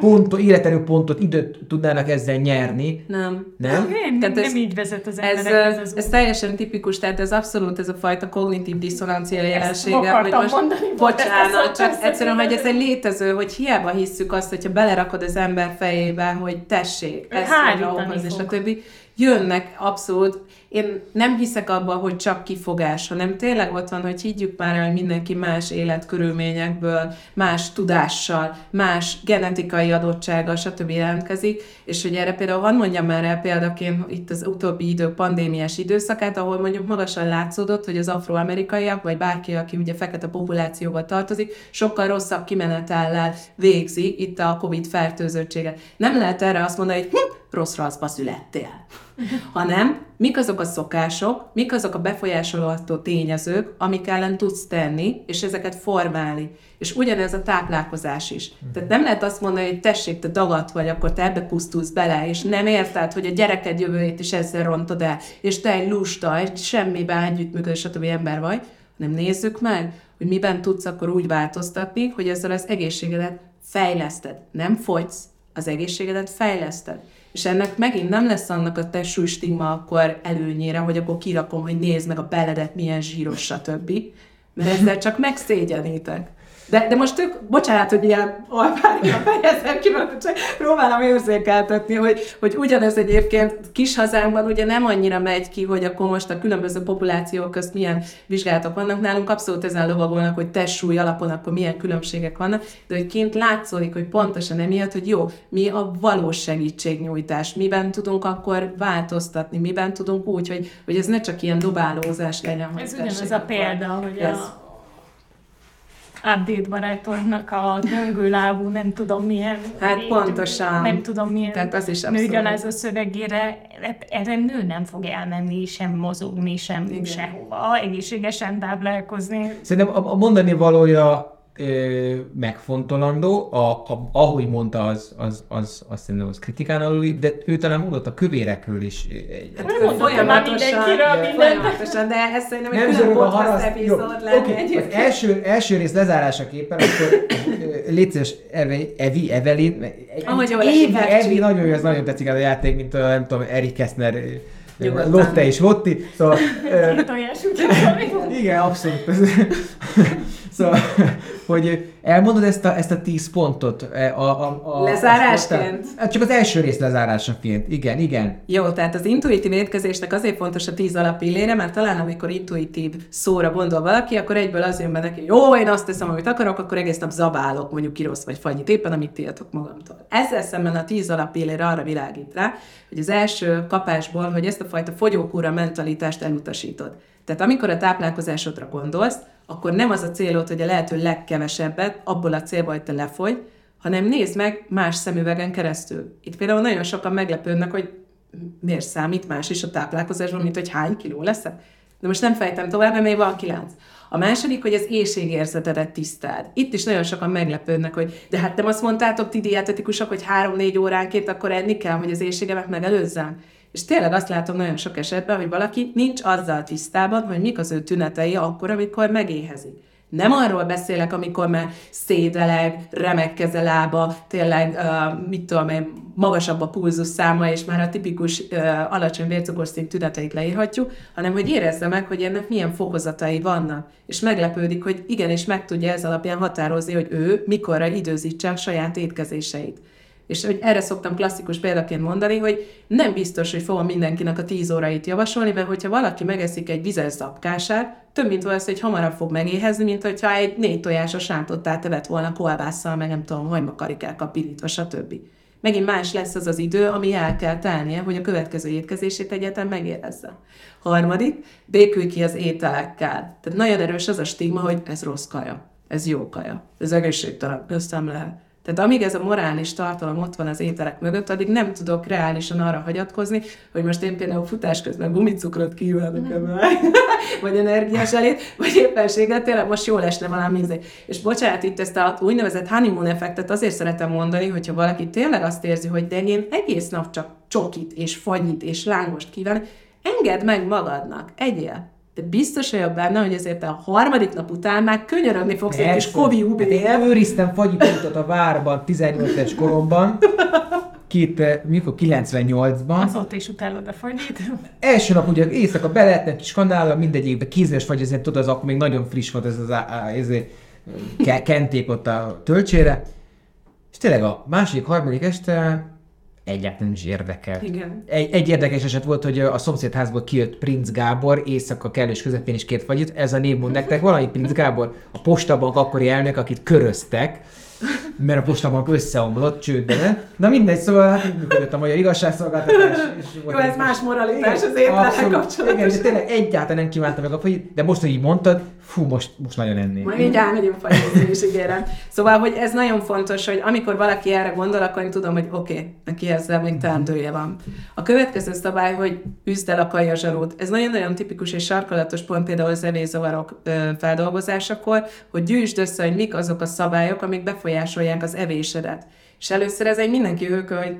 pontot, életerőpontot, időt tudnának ezzel nyerni, Nem. nem? Nem, Tehát ez- nem így vezet az Ez, ö, az ez út. teljesen tipikus, tehát ez abszolút ez a fajta kognitív diszonancia jelensége, hogy most, mondani, bocsánat, csak persze, egyszerűen, hogy ez egy létező, hogy hiába hisszük azt, hogyha belerakod az ember fejébe, hogy tessék, ez ahhoz, és a többi, jönnek abszolút. Én nem hiszek abba, hogy csak kifogás, hanem tényleg ott van, hogy higgyük már el, hogy mindenki más életkörülményekből, más tudással, más genetikai adottsággal, stb. jelentkezik, és hogy erre például hadd mondjam már el példaként itt az utóbbi idők pandémiás időszakát, ahol mondjuk magasan látszódott, hogy az afroamerikaiak, vagy bárki, aki ugye fekete populációba tartozik, sokkal rosszabb kimenetellel végzi itt a COVID fertőzöttséget. Nem lehet erre azt mondani, hogy rossz raszba születtél hanem mik azok a szokások, mik azok a befolyásolható tényezők, amik ellen tudsz tenni, és ezeket formálni. És ugyanez a táplálkozás is. Tehát nem lehet azt mondani, hogy tessék, te dagat vagy, akkor te ebbe pusztulsz bele, és nem érted, hogy a gyereked jövőjét is ezzel rontod el, és te egy lusta, egy semmiben együttműködő, stb. ember vagy, hanem nézzük meg, hogy miben tudsz akkor úgy változtatni, hogy ezzel az egészségedet fejleszted. Nem fogysz, az egészségedet fejleszted. És ennek megint nem lesz annak a testsúly stigma akkor előnyére, hogy akkor kirakom, hogy nézd meg a beledet, milyen zsíros, stb. Mert ezzel csak megszégyenítek. De, de most tök, bocsánat, hogy ilyen alpárika <laughs> fejezem ki, mert csak próbálom érzékeltetni, hogy, hogy ugyanez egyébként kis hazánkban ugye nem annyira megy ki, hogy akkor most a különböző populációk közt milyen vizsgálatok vannak. Nálunk abszolút ezen lovagolnak, hogy testsúly alapon akkor milyen különbségek vannak, de hogy kint látszódik, hogy pontosan emiatt, hogy jó, mi a valós segítségnyújtás, miben tudunk akkor változtatni, miben tudunk úgy, hogy, hogy ez ne csak ilyen dobálózás legyen. hogy Ez ugyanaz a példa, hogy a update barátunknak a döngő lábú, nem tudom milyen. Hát pontosan. Nem tudom milyen. Tehát az is abszolút. nőgyalázó szövegére, hát erre nő nem fog elmenni, sem mozogni, sem Igen. sehova, egészségesen táplálkozni. Szerintem a, a mondani valója ö, megfontolandó, a, a, ahogy mondta, az, az, az, azt szerintem az kritikán aluli, de ő talán mondott a kövérekről is. Egy, Hát Nem mindent. folyamatosan, de ez szerintem egy nem külön podcast epizód lenne oké, az első, első rész lezárásaképpen, akkor légy szíves, Evi, Evi, Evelyn, esik, Evi, nagyon jó, ez nagyon tetszik ez a játék, mint a, nem tudom, Erik Kessner, Nyugodtan. Lotte és Votti, szóval ö, <laughs> igen, abszolút. <laughs> szóval, <laughs> hogy elmondod ezt a, ezt a 10 pontot? e, A, a, a, Lezárásként? A, hát csak az első rész lezárásaként. Igen, igen. Jó, tehát az intuitív étkezésnek azért fontos a tíz alapillére, mert talán amikor intuitív szóra gondol valaki, akkor egyből az jön be neki, jó, én azt teszem, amit akarok, akkor egész nap zabálok, mondjuk kirosz vagy fagyit éppen, amit tiltok magamtól. Ezzel szemben a tíz alapillére arra világít rá, hogy az első kapásból, hogy ezt a fajta fogyókúra mentalitást elutasítod. Tehát amikor a táplálkozásodra gondolsz, akkor nem az a célod, hogy a lehető legkevesebbet abból a célból, hogy te lefogy, hanem nézd meg más szemüvegen keresztül. Itt például nagyon sokan meglepődnek, hogy miért számít más is a táplálkozásban, mint hogy hány kiló leszek. De most nem fejtem tovább, mert még van kilenc. A második, hogy az éjségérzetedet tisztáld. Itt is nagyon sokan meglepődnek, hogy de hát nem azt mondtátok ti dietetikusok, hogy három-négy óránként akkor enni kell, hogy az éjségemet megelőzzem. És tényleg azt látom nagyon sok esetben, hogy valaki nincs azzal tisztában, hogy mik az ő tünetei akkor, amikor megéhezik. Nem arról beszélek, amikor már szédeleg, remek keze lába, tényleg, uh, mit tudom én, magasabb a pulzus száma, és már a tipikus uh, alacsony vércukorszint tüneteit leírhatjuk, hanem hogy érezze meg, hogy ennek milyen fokozatai vannak. És meglepődik, hogy igenis meg tudja ez alapján határozni, hogy ő mikorra időzítse a saját étkezéseit. És hogy erre szoktam klasszikus példaként mondani, hogy nem biztos, hogy fogom mindenkinek a 10 órait javasolni, mert hogyha valaki megeszik egy vizes zapkását, több mint valószínű, hogy hamarabb fog megéhezni, mint hogyha egy négy tojásos rántottát evett volna kolbásszal, meg nem tudom, hagymakarikákkal pirítva, stb. megint más lesz az az idő, ami el kell telnie, hogy a következő étkezését egyáltalán megérezze. Harmadik, békülj ki az ételekkel. Tehát nagyon erős az a stigma, hogy ez rossz kaja, ez jó kaja, ez egészségtelen, ezt nem lehet. Tehát amíg ez a morális tartalom ott van az ételek mögött, addig nem tudok reálisan arra hagyatkozni, hogy most én például futás közben gumicukrot kívánok emelni, <laughs> vagy energiás elét, vagy éppenséggel tényleg most jól esne valami ízé. És bocsánat, itt ezt a úgynevezett honeymoon effektet azért szeretem mondani, hogyha valaki tényleg azt érzi, hogy de én egész nap csak csokit és fagyit és lángost kívánok, engedd meg magadnak, egyél de biztos vagyok benne, hogy ezért a harmadik nap után már könyörögni fogsz egy kis kovi Én őriztem fagyipultot a várban 18 es koromban, két, eh, mikor 98-ban. Azóta is utálod a fagyit. Első nap ugye éjszaka be lehetne kis kanállal, mindegyikbe kézes fagy, ezért tudod, az akkor még nagyon friss volt ez az ez, kenték ott a töltsére. És tényleg a második, harmadik este egyáltalán is érdekel. Igen. Egy, egy érdekes eset volt, hogy a szomszédházból kijött Prince Gábor, éjszaka kellős közepén is két fagyit. Ez a név mond nektek valami Prince Gábor, a postabank akkori elnök, akit köröztek, mert a postabank összeomlott, csődbe Na mindegy, szóval hát működött a magyar igazságszolgáltatás. És Jó, ez más moralitás az kapcsolatban. Igen, de tényleg egyáltalán nem kívánta meg a fagyit, de most, hogy így mondtad, fú, most, most nagyon ennék. Majd így elmegyünk fagyozni is, ígérem. Szóval, hogy ez nagyon fontos, hogy amikor valaki erre gondol, akkor én tudom, hogy oké, okay, neki ezzel még teendője van. A következő szabály, hogy üzd el a kajazsarút. Ez nagyon-nagyon tipikus és sarkalatos pont például az evészavarok feldolgozásakor, hogy gyűjtsd össze, hogy mik azok a szabályok, amik befolyásolják az evésedet. És először ez egy mindenki ők, hogy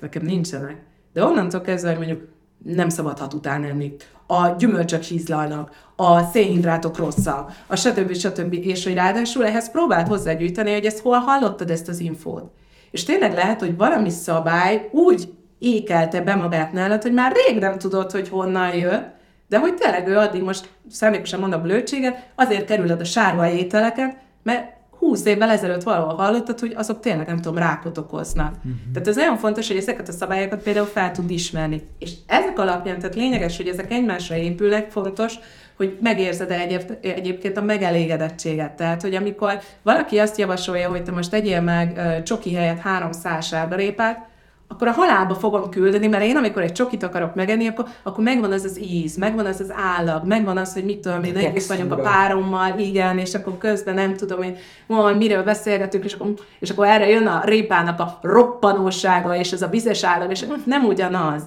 nekem nincsenek. De onnantól kezdve, hogy mondjuk nem szabad hat után enni, a gyümölcsök hízlalnak, a szénhidrátok rosszak, a stb. stb. És hogy ráadásul ehhez próbált hozzágyűjteni, hogy ezt hol hallottad ezt az infót. És tényleg lehet, hogy valami szabály úgy ékelte be magát nálad, hogy már rég nem tudod, hogy honnan jön, de hogy tényleg ő addig most szándékosan mond a blödséget, azért kerüled a sárga ételeket, mert 20 évvel ezelőtt valahol hallottad, hogy azok tényleg, nem tudom, rákot okoznak. Uh-huh. Tehát ez nagyon fontos, hogy ezeket a szabályokat például fel tud ismerni. És ezek alapján, tehát lényeges, hogy ezek egymásra épülnek, fontos, hogy megérzed-e egyéb, egyébként a megelégedettséget. Tehát, hogy amikor valaki azt javasolja, hogy te most egyél meg csoki helyett három sárgarépát, akkor a halálba fogom küldeni, mert én amikor egy csokit akarok megenni, akkor, akkor megvan az az íz, megvan az az állag, megvan az, hogy mit tudom én, együtt vagyunk a párommal, igen, és akkor közben nem tudom én, hogy miről beszélgetünk, és akkor, és akkor erre jön a répának a roppanósága, és ez a vizes állag, és nem ugyanaz.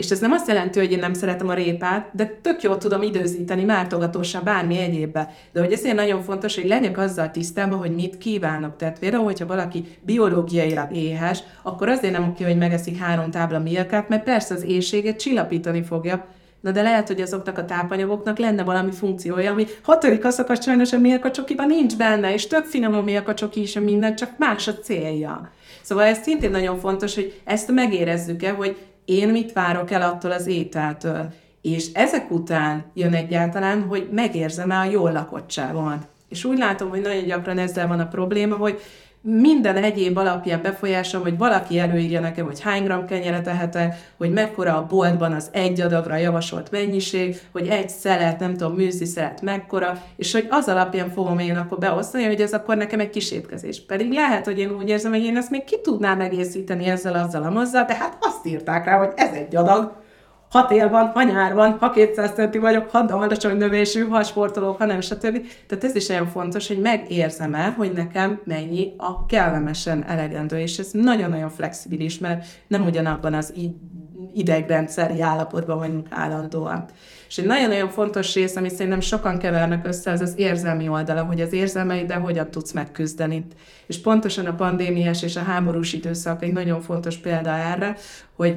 És ez nem azt jelenti, hogy én nem szeretem a répát, de tök jól tudom időzíteni mártogatósan bármi egyébbe. De hogy ezért nagyon fontos, hogy legyek azzal tisztában, hogy mit kívánok. Tehát például, hogyha valaki biológiailag éhes, akkor azért nem oké, hogy megeszik három tábla milkát, mert persze az éjséget csillapítani fogja, Na de lehet, hogy azoknak a tápanyagoknak lenne valami funkciója, ami hatodik a sajnos a milkacsokiban nincs benne, és tök finom a milkacsoki is, minden, csak más a célja. Szóval ez szintén nagyon fontos, hogy ezt megérezzük-e, hogy én mit várok el attól az ételtől. És ezek után jön egyáltalán, hogy megérzem-e a jól lakottságomat. És úgy látom, hogy nagyon gyakran ezzel van a probléma, hogy minden egyéb alapján befolyásom, hogy valaki előírja nekem, hogy hány gram kenyeret ehetek, hogy mekkora a boltban az egy adagra javasolt mennyiség, hogy egy szelet, nem tudom, műzli szelet mekkora, és hogy az alapján fogom én akkor beosztani, hogy ez akkor nekem egy kis étkezés. Pedig lehet, hogy én úgy érzem, hogy én ezt még ki tudnám egészíteni ezzel, azzal, azzal, de hát azt írták rá, hogy ez egy adag, ha tél van, ha nyár van, ha 200 centi vagyok, ha alacsony növésű, ha sportolók, ha nem, stb. Tehát ez is nagyon fontos, hogy megérzem el, hogy nekem mennyi a kellemesen elegendő, és ez nagyon-nagyon flexibilis, mert nem ugyanabban az idegrendszeri állapotban vagyunk állandóan. És egy nagyon-nagyon fontos rész, ami szerintem sokan kevernek össze, az az érzelmi oldala, hogy az érzelmeiddel hogyan tudsz megküzdeni. És pontosan a pandémiás és a háborús időszak egy nagyon fontos példa erre, hogy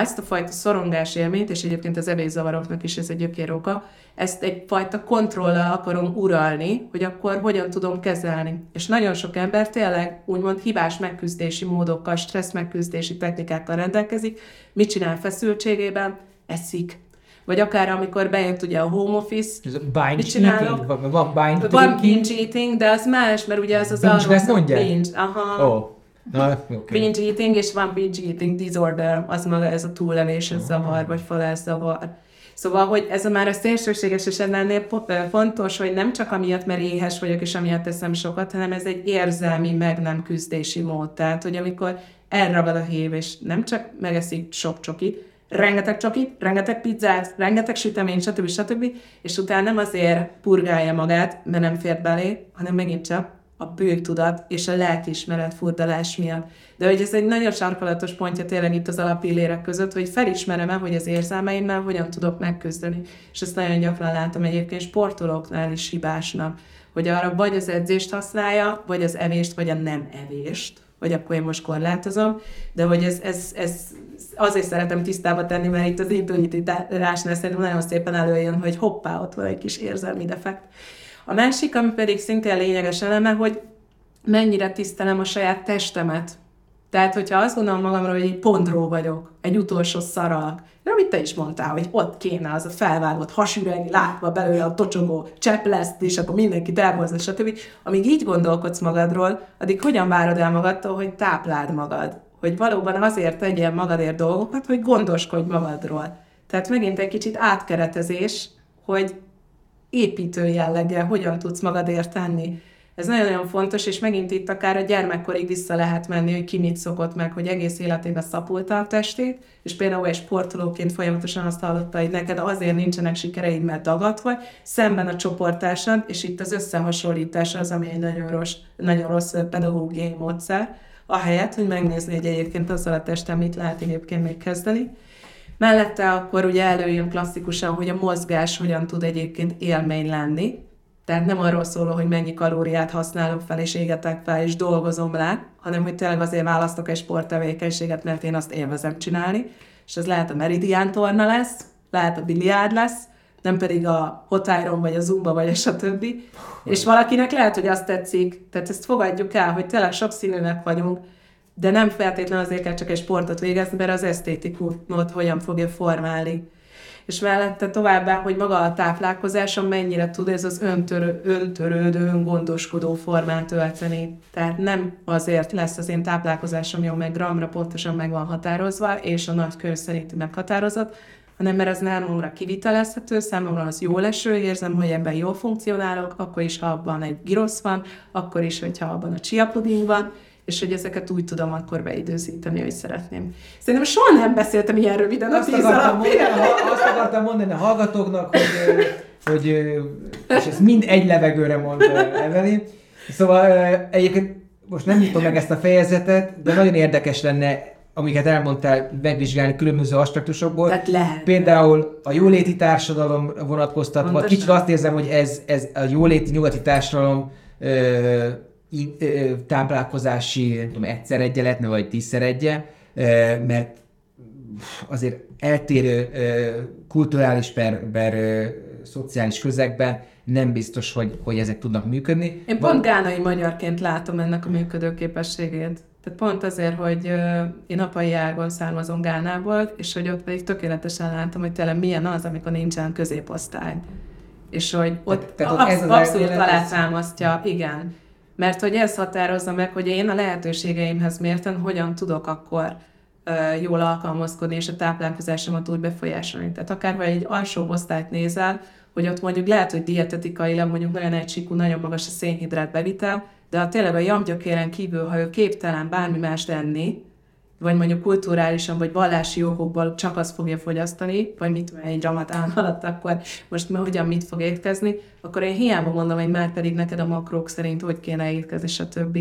ezt a fajta szorongás élményt, és egyébként az evészavaroknak is ez egy gyökéroka, ezt egyfajta kontrollal akarom uralni, hogy akkor hogyan tudom kezelni. És nagyon sok ember tényleg úgymond hibás megküzdési módokkal, stressz megküzdési technikákkal rendelkezik. Mit csinál feszültségében? Eszik. Vagy akár amikor bejött ugye a home office, Ez a binge eating? Van binge Van binge eating, de az más, mert ugye az az binge Binge, aha. Oh. Na, <laughs> okay. Binge eating, és van binge eating disorder, az maga ez a túlelés, oh. zavar, vagy zavar. Szóval, hogy ez a már a szélsőséges, és ennél fontos, hogy nem csak amiatt, mert éhes vagyok, és amiatt teszem sokat, hanem ez egy érzelmi meg nem küzdési mód. Tehát, hogy amikor elragad a hív, és nem csak megeszik sok csokit, rengeteg csokit, rengeteg pizzát, rengeteg süteményt, stb. stb. És utána nem azért purgálja magát, mert nem fér belé, hanem megint csak a bőgtudat és a lelkiismeret furdalás miatt. De hogy ez egy nagyon sarkalatos pontja tényleg itt az alapillérek között, hogy felismerem-e, hogy az érzelmeimmel hogyan tudok megküzdeni. És ezt nagyon gyakran látom egyébként sportolóknál is hibásnak, hogy arra vagy az edzést használja, vagy az evést, vagy a nem evést vagy akkor én most korlátozom, de hogy ez, ez, ez azért szeretem tisztába tenni, mert itt az intuitivitásnál szerintem nagyon szépen előjön, hogy hoppá, ott van egy kis érzelmi defekt. A másik, ami pedig szintén lényeges eleme, hogy mennyire tisztelem a saját testemet. Tehát, hogyha azt gondolom magamról, hogy egy pondró vagyok, egy utolsó szarak, de amit te is mondtál, hogy ott kéne az a felvágott hasüreg, látva belőle a tocsogó csepleszt, és akkor mindenki elhozza, stb. Amíg így gondolkodsz magadról, addig hogyan várod el magadtól, hogy tápláld magad? Hogy valóban azért tegyél magadért dolgokat, hogy gondoskodj magadról. Tehát megint egy kicsit átkeretezés, hogy építő jelleggel hogyan tudsz magadért tenni. Ez nagyon-nagyon fontos, és megint itt akár a gyermekkorig vissza lehet menni, hogy ki mit szokott meg, hogy egész életében szapulta a testét, és például egy sportolóként folyamatosan azt hallotta, hogy neked azért nincsenek sikereid, mert dagat vagy, szemben a csoportásad, és itt az összehasonlítás az, ami egy nagyon rossz, nagyon rossz pedagógiai módszer, ahelyett, hogy megnézni, hogy egyébként azzal a testem mit lehet egyébként még kezdeni. Mellette akkor ugye előjön klasszikusan, hogy a mozgás hogyan tud egyébként élmény lenni, tehát nem arról szól, hogy mennyi kalóriát használok fel, és égetek fel, és dolgozom le, hanem hogy tényleg azért választok egy sporttevékenységet, mert én azt élvezem csinálni. És ez lehet a meridian torna lesz, lehet a biliárd lesz, nem pedig a hot iron, vagy a zumba, vagy a stb. És valakinek lehet, hogy azt tetszik, tehát ezt fogadjuk el, hogy tényleg sok színűnek vagyunk, de nem feltétlenül azért kell csak egy sportot végezni, mert az esztétikumot hogyan fogja formálni és mellette továbbá, hogy maga a táplálkozáson mennyire tud ez az öntörő, öntörődő, öngondoskodó formát ölteni. Tehát nem azért lesz az én táplálkozásom jó, meg gramra pontosan meg van határozva, és a nagy kör szerint meghatározott, hanem mert az számomra kivitelezhető, számomra az jó leső, érzem, hogy ebben jól funkcionálok, akkor is, ha abban egy girosz van, akkor is, hogyha abban a chia van, és hogy ezeket úgy tudom akkor beidőzíteni, hogy szeretném. Szerintem soha nem beszéltem ilyen röviden azt a tíz akartam mondani, Azt akartam mondani a hallgatóknak, hogy, hogy és ezt mind egy levegőre mondta Evelyn. Szóval egyébként most nem nyitom meg ezt a fejezetet, de nagyon érdekes lenne amiket elmondtál, megvizsgálni különböző aspektusokból. Tehát lehet. Például a jóléti társadalom vonatkoztatva. Pontosan. Kicsit azt érzem, hogy ez, ez a jóléti nyugati társadalom ö, táplálkozási, nem tudom, egyszer egye lehetne, vagy tízszer egye, mert azért eltérő kulturális per, per szociális közegben nem biztos, hogy, hogy ezek tudnak működni. Én pont gánai magyarként látom ennek a működőképességét. Tehát pont azért, hogy én apai ágon származom Gánából, és hogy ott pedig tökéletesen látom, hogy tényleg milyen az, amikor nincsen középosztály. És hogy ott tehát, tehát absz- ez abszolút alátámasztja, igen. Mert hogy ez határozza meg, hogy én a lehetőségeimhez mérten hogyan tudok akkor jól alkalmazkodni, és a táplálkozásomat úgy befolyásolni. Tehát akár ha egy alsó osztályt nézel, hogy ott mondjuk lehet, hogy dietetikailag mondjuk nagyon egysikú, nagyon magas a szénhidrát bevitel, de ha tényleg a jamgyökéren kívül, ha ő képtelen bármi más tenni, vagy mondjuk kulturálisan, vagy vallási okokból csak azt fogja fogyasztani, vagy mit egy ramadán alatt, akkor most hogyan mit fog étkezni, akkor én hiába mondom, hogy már pedig neked a makrók szerint hogy kéne étkezni, stb.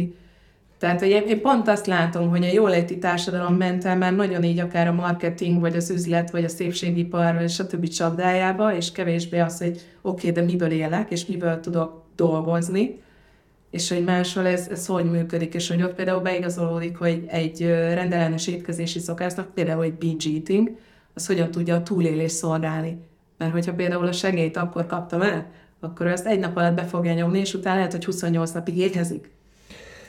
Tehát hogy én, én pont azt látom, hogy a jóléti társadalom ment már nagyon így akár a marketing, vagy az üzlet, vagy a szépségipar, vagy stb. csapdájába, és kevésbé az, hogy oké, okay, de miből élek, és miből tudok dolgozni, és hogy máshol ez, ez hogy működik, és hogy ott például beigazolódik, hogy egy rendellenes étkezési szokásnak, például egy binge eating, az hogyan tudja a túlélés szolgálni. Mert hogyha például a segélyt akkor kaptam el, akkor ezt egy nap alatt be fogja nyomni, és utána lehet, hogy 28 napig éhezik.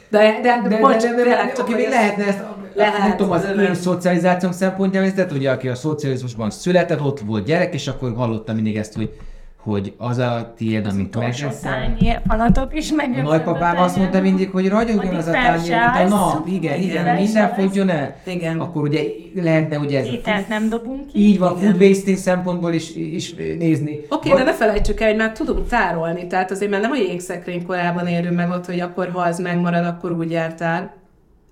De, de, de, de, bocs, de, de, de, csak okay, lehetne ezt, lehet, nem tudom, az én szocializációnk szempontjából, de ugye, aki a szocializmusban született, ott volt gyerek, és akkor hallottam mindig ezt, hogy hogy az a tiéd, amit megeszel. falatok is meg. A nagypapám azt mondta mindig, hogy ragyogjon az a tányér, mint a nap. Igen, igen, minden fogjon el. Igen. Akkor ugye lehetne ugye ez Ételt nem dobunk ki. Így van, food wasting szempontból is, is nézni. Oké, okay, de ne felejtsük el, hogy már tudunk tárolni. Tehát azért már nem a jégszekrény korában érünk meg ott, hogy akkor ha az megmarad, akkor úgy jártál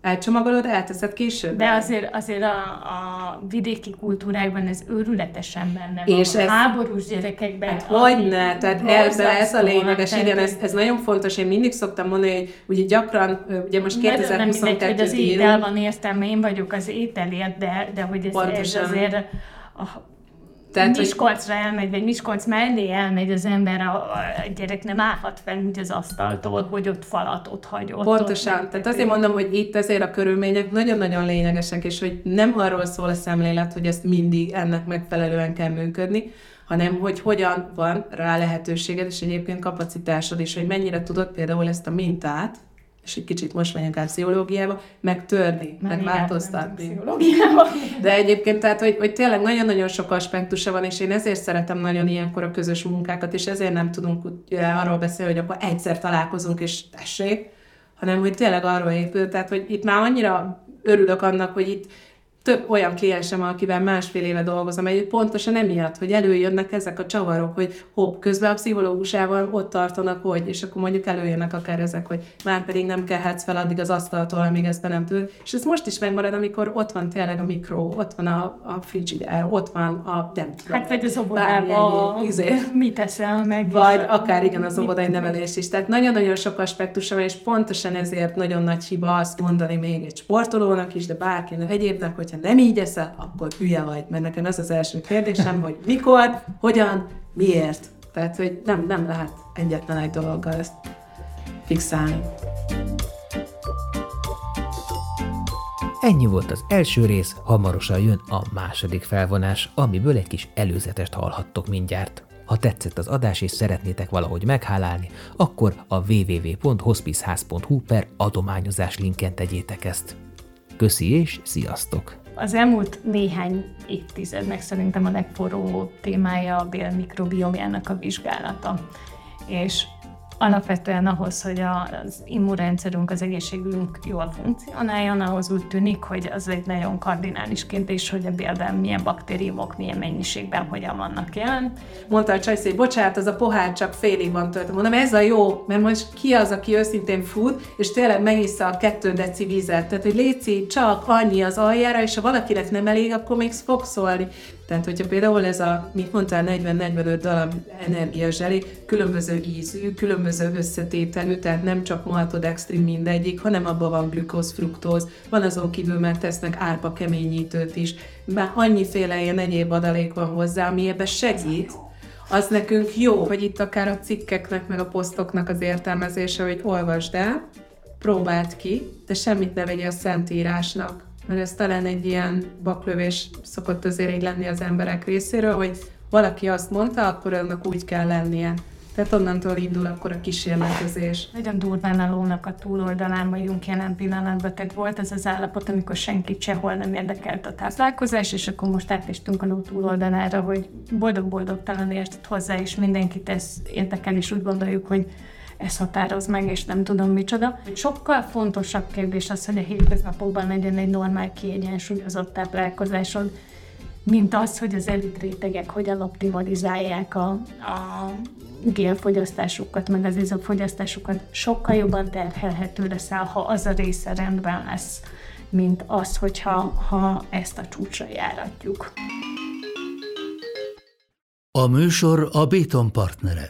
elcsomagolod, elteszed később. De azért, azért a, a vidéki kultúrákban ez őrületesen benne És van. ez- háborús gyerekekben. Hát hogyne, tehát ebben ez a lényeges, igen, ez, ez nagyon fontos. Én mindig szoktam mondani, hogy ugye gyakran, ugye most Nagyon nem mindegy, hogy 2022 az étel van értelme, én vagyok az ételért, de, de hogy ez, ez azért a, Tehát, hogy Miskolcra elmegy, vagy Miskolc mellé elmegy az ember, a, a gyerek nem állhat fel úgy az asztaltól, hogy ott falat ott hagy. Ott, Pontosan. ott, Tehát azért mondom, hogy itt azért a körülmények nagyon-nagyon lényegesek, és hogy nem arról szól a szemlélet, hogy ezt mindig ennek megfelelően kell működni, hanem hogy hogyan van rá lehetőséged, és egyébként kapacitásod is, hogy mennyire tudod például ezt a mintát, és egy kicsit most megyünk át pszichológiába, megtörni, Már meg igen, változtatni. pszichológiában. <laughs> De egyébként tehát, hogy, hogy tényleg nagyon-nagyon sok aspektusa van, és én ezért szeretem nagyon ilyenkor a közös munkákat, és ezért nem tudunk ugye, arról beszélni, hogy akkor egyszer találkozunk, és tessék, hanem hogy tényleg arról épül. Tehát, hogy itt már annyira örülök annak, hogy itt több olyan kliensem, akivel másfél éve dolgozom, egy pontosan emiatt, hogy előjönnek ezek a csavarok, hogy hopp, közben a pszichológusával ott tartanak, hogy, és akkor mondjuk előjönnek akár ezek, hogy már pedig nem kelhetsz fel addig az asztaltól, amíg ezt be nem tudod. És ez most is megmarad, amikor ott van tényleg a mikro, ott van a, a frigider, ott van a nem tudom. Hát vagy az óvodában izé. mit teszel meg? Vagy akár igen, az óvodai nevelés is. Tehát nagyon-nagyon sok aspektusa van, és pontosan ezért nagyon nagy hiba azt mondani még egy sportolónak is, de bárkinek egyébnek, hogyha nem így eszel, akkor hülye vagy. Mert nekem ez az első kérdésem, hogy mikor, hogyan, miért. Tehát, hogy nem, nem lehet egyetlen egy dologgal ezt fixálni. Ennyi volt az első rész, hamarosan jön a második felvonás, amiből egy kis előzetest hallhattok mindjárt. Ha tetszett az adás és szeretnétek valahogy meghálálni, akkor a www.hospiceház.hu per adományozás linken tegyétek ezt. Köszi és sziasztok! Az elmúlt néhány évtizednek szerintem a legforróbb témája a bél mikrobiomjának a vizsgálata. És alapvetően ahhoz, hogy az immunrendszerünk, az egészségünk jól funkcionáljon, ahhoz úgy tűnik, hogy az egy nagyon kardinális kérdés, hogy a bélben milyen baktériumok, milyen mennyiségben, hogyan vannak jelen. Mondta a csajszé, bocsánat, az a pohár csak félig van töltve. Mondom, ez a jó, mert most ki az, aki őszintén fut, és tényleg megissza a kettő deci vizet. Tehát, hogy léci csak annyi az aljára, és ha valakinek nem elég, akkor még fog szólni. Tehát, hogyha például ez a, mit mondtál, 40-45 darab energiazseli, különböző ízű, különböző összetételű, tehát nem csak maltodextrin mindegyik, hanem abban van glükóz, fruktóz, van azon kívül már tesznek árpa keményítőt is, már annyiféle ilyen egyéb adalék van hozzá, ami ebbe segít, az nekünk jó, hogy itt akár a cikkeknek, meg a posztoknak az értelmezése, hogy olvasd el, próbáld ki, de semmit ne vegyél szentírásnak. Mert ez talán egy ilyen baklövés szokott azért így lenni az emberek részéről, hogy valaki azt mondta, akkor annak úgy kell lennie. Tehát onnantól indul akkor a kísérletezés. Nagyon durván a lónak a túloldalán vagyunk jelen pillanatban, tehát volt ez az állapot, amikor senkit sehol nem érdekelt a táplálkozás, és akkor most átestünk a ló túloldalára, hogy boldog-boldogtalan értett hozzá, és mindenkit ez érdekel, és úgy gondoljuk, hogy ez határoz meg, és nem tudom micsoda. Sokkal fontosabb kérdés az, hogy a hétköznapokban legyen egy normál, kiegyensúlyozott táplálkozásod, mint az, hogy az elit rétegek hogyan optimalizálják a, a gélfogyasztásukat, meg az izomfogyasztásukat. Sokkal jobban terhelhető leszel, ha az a része rendben lesz, mint az, hogyha ha ezt a csúcsra járatjuk. A műsor a Béton partnere.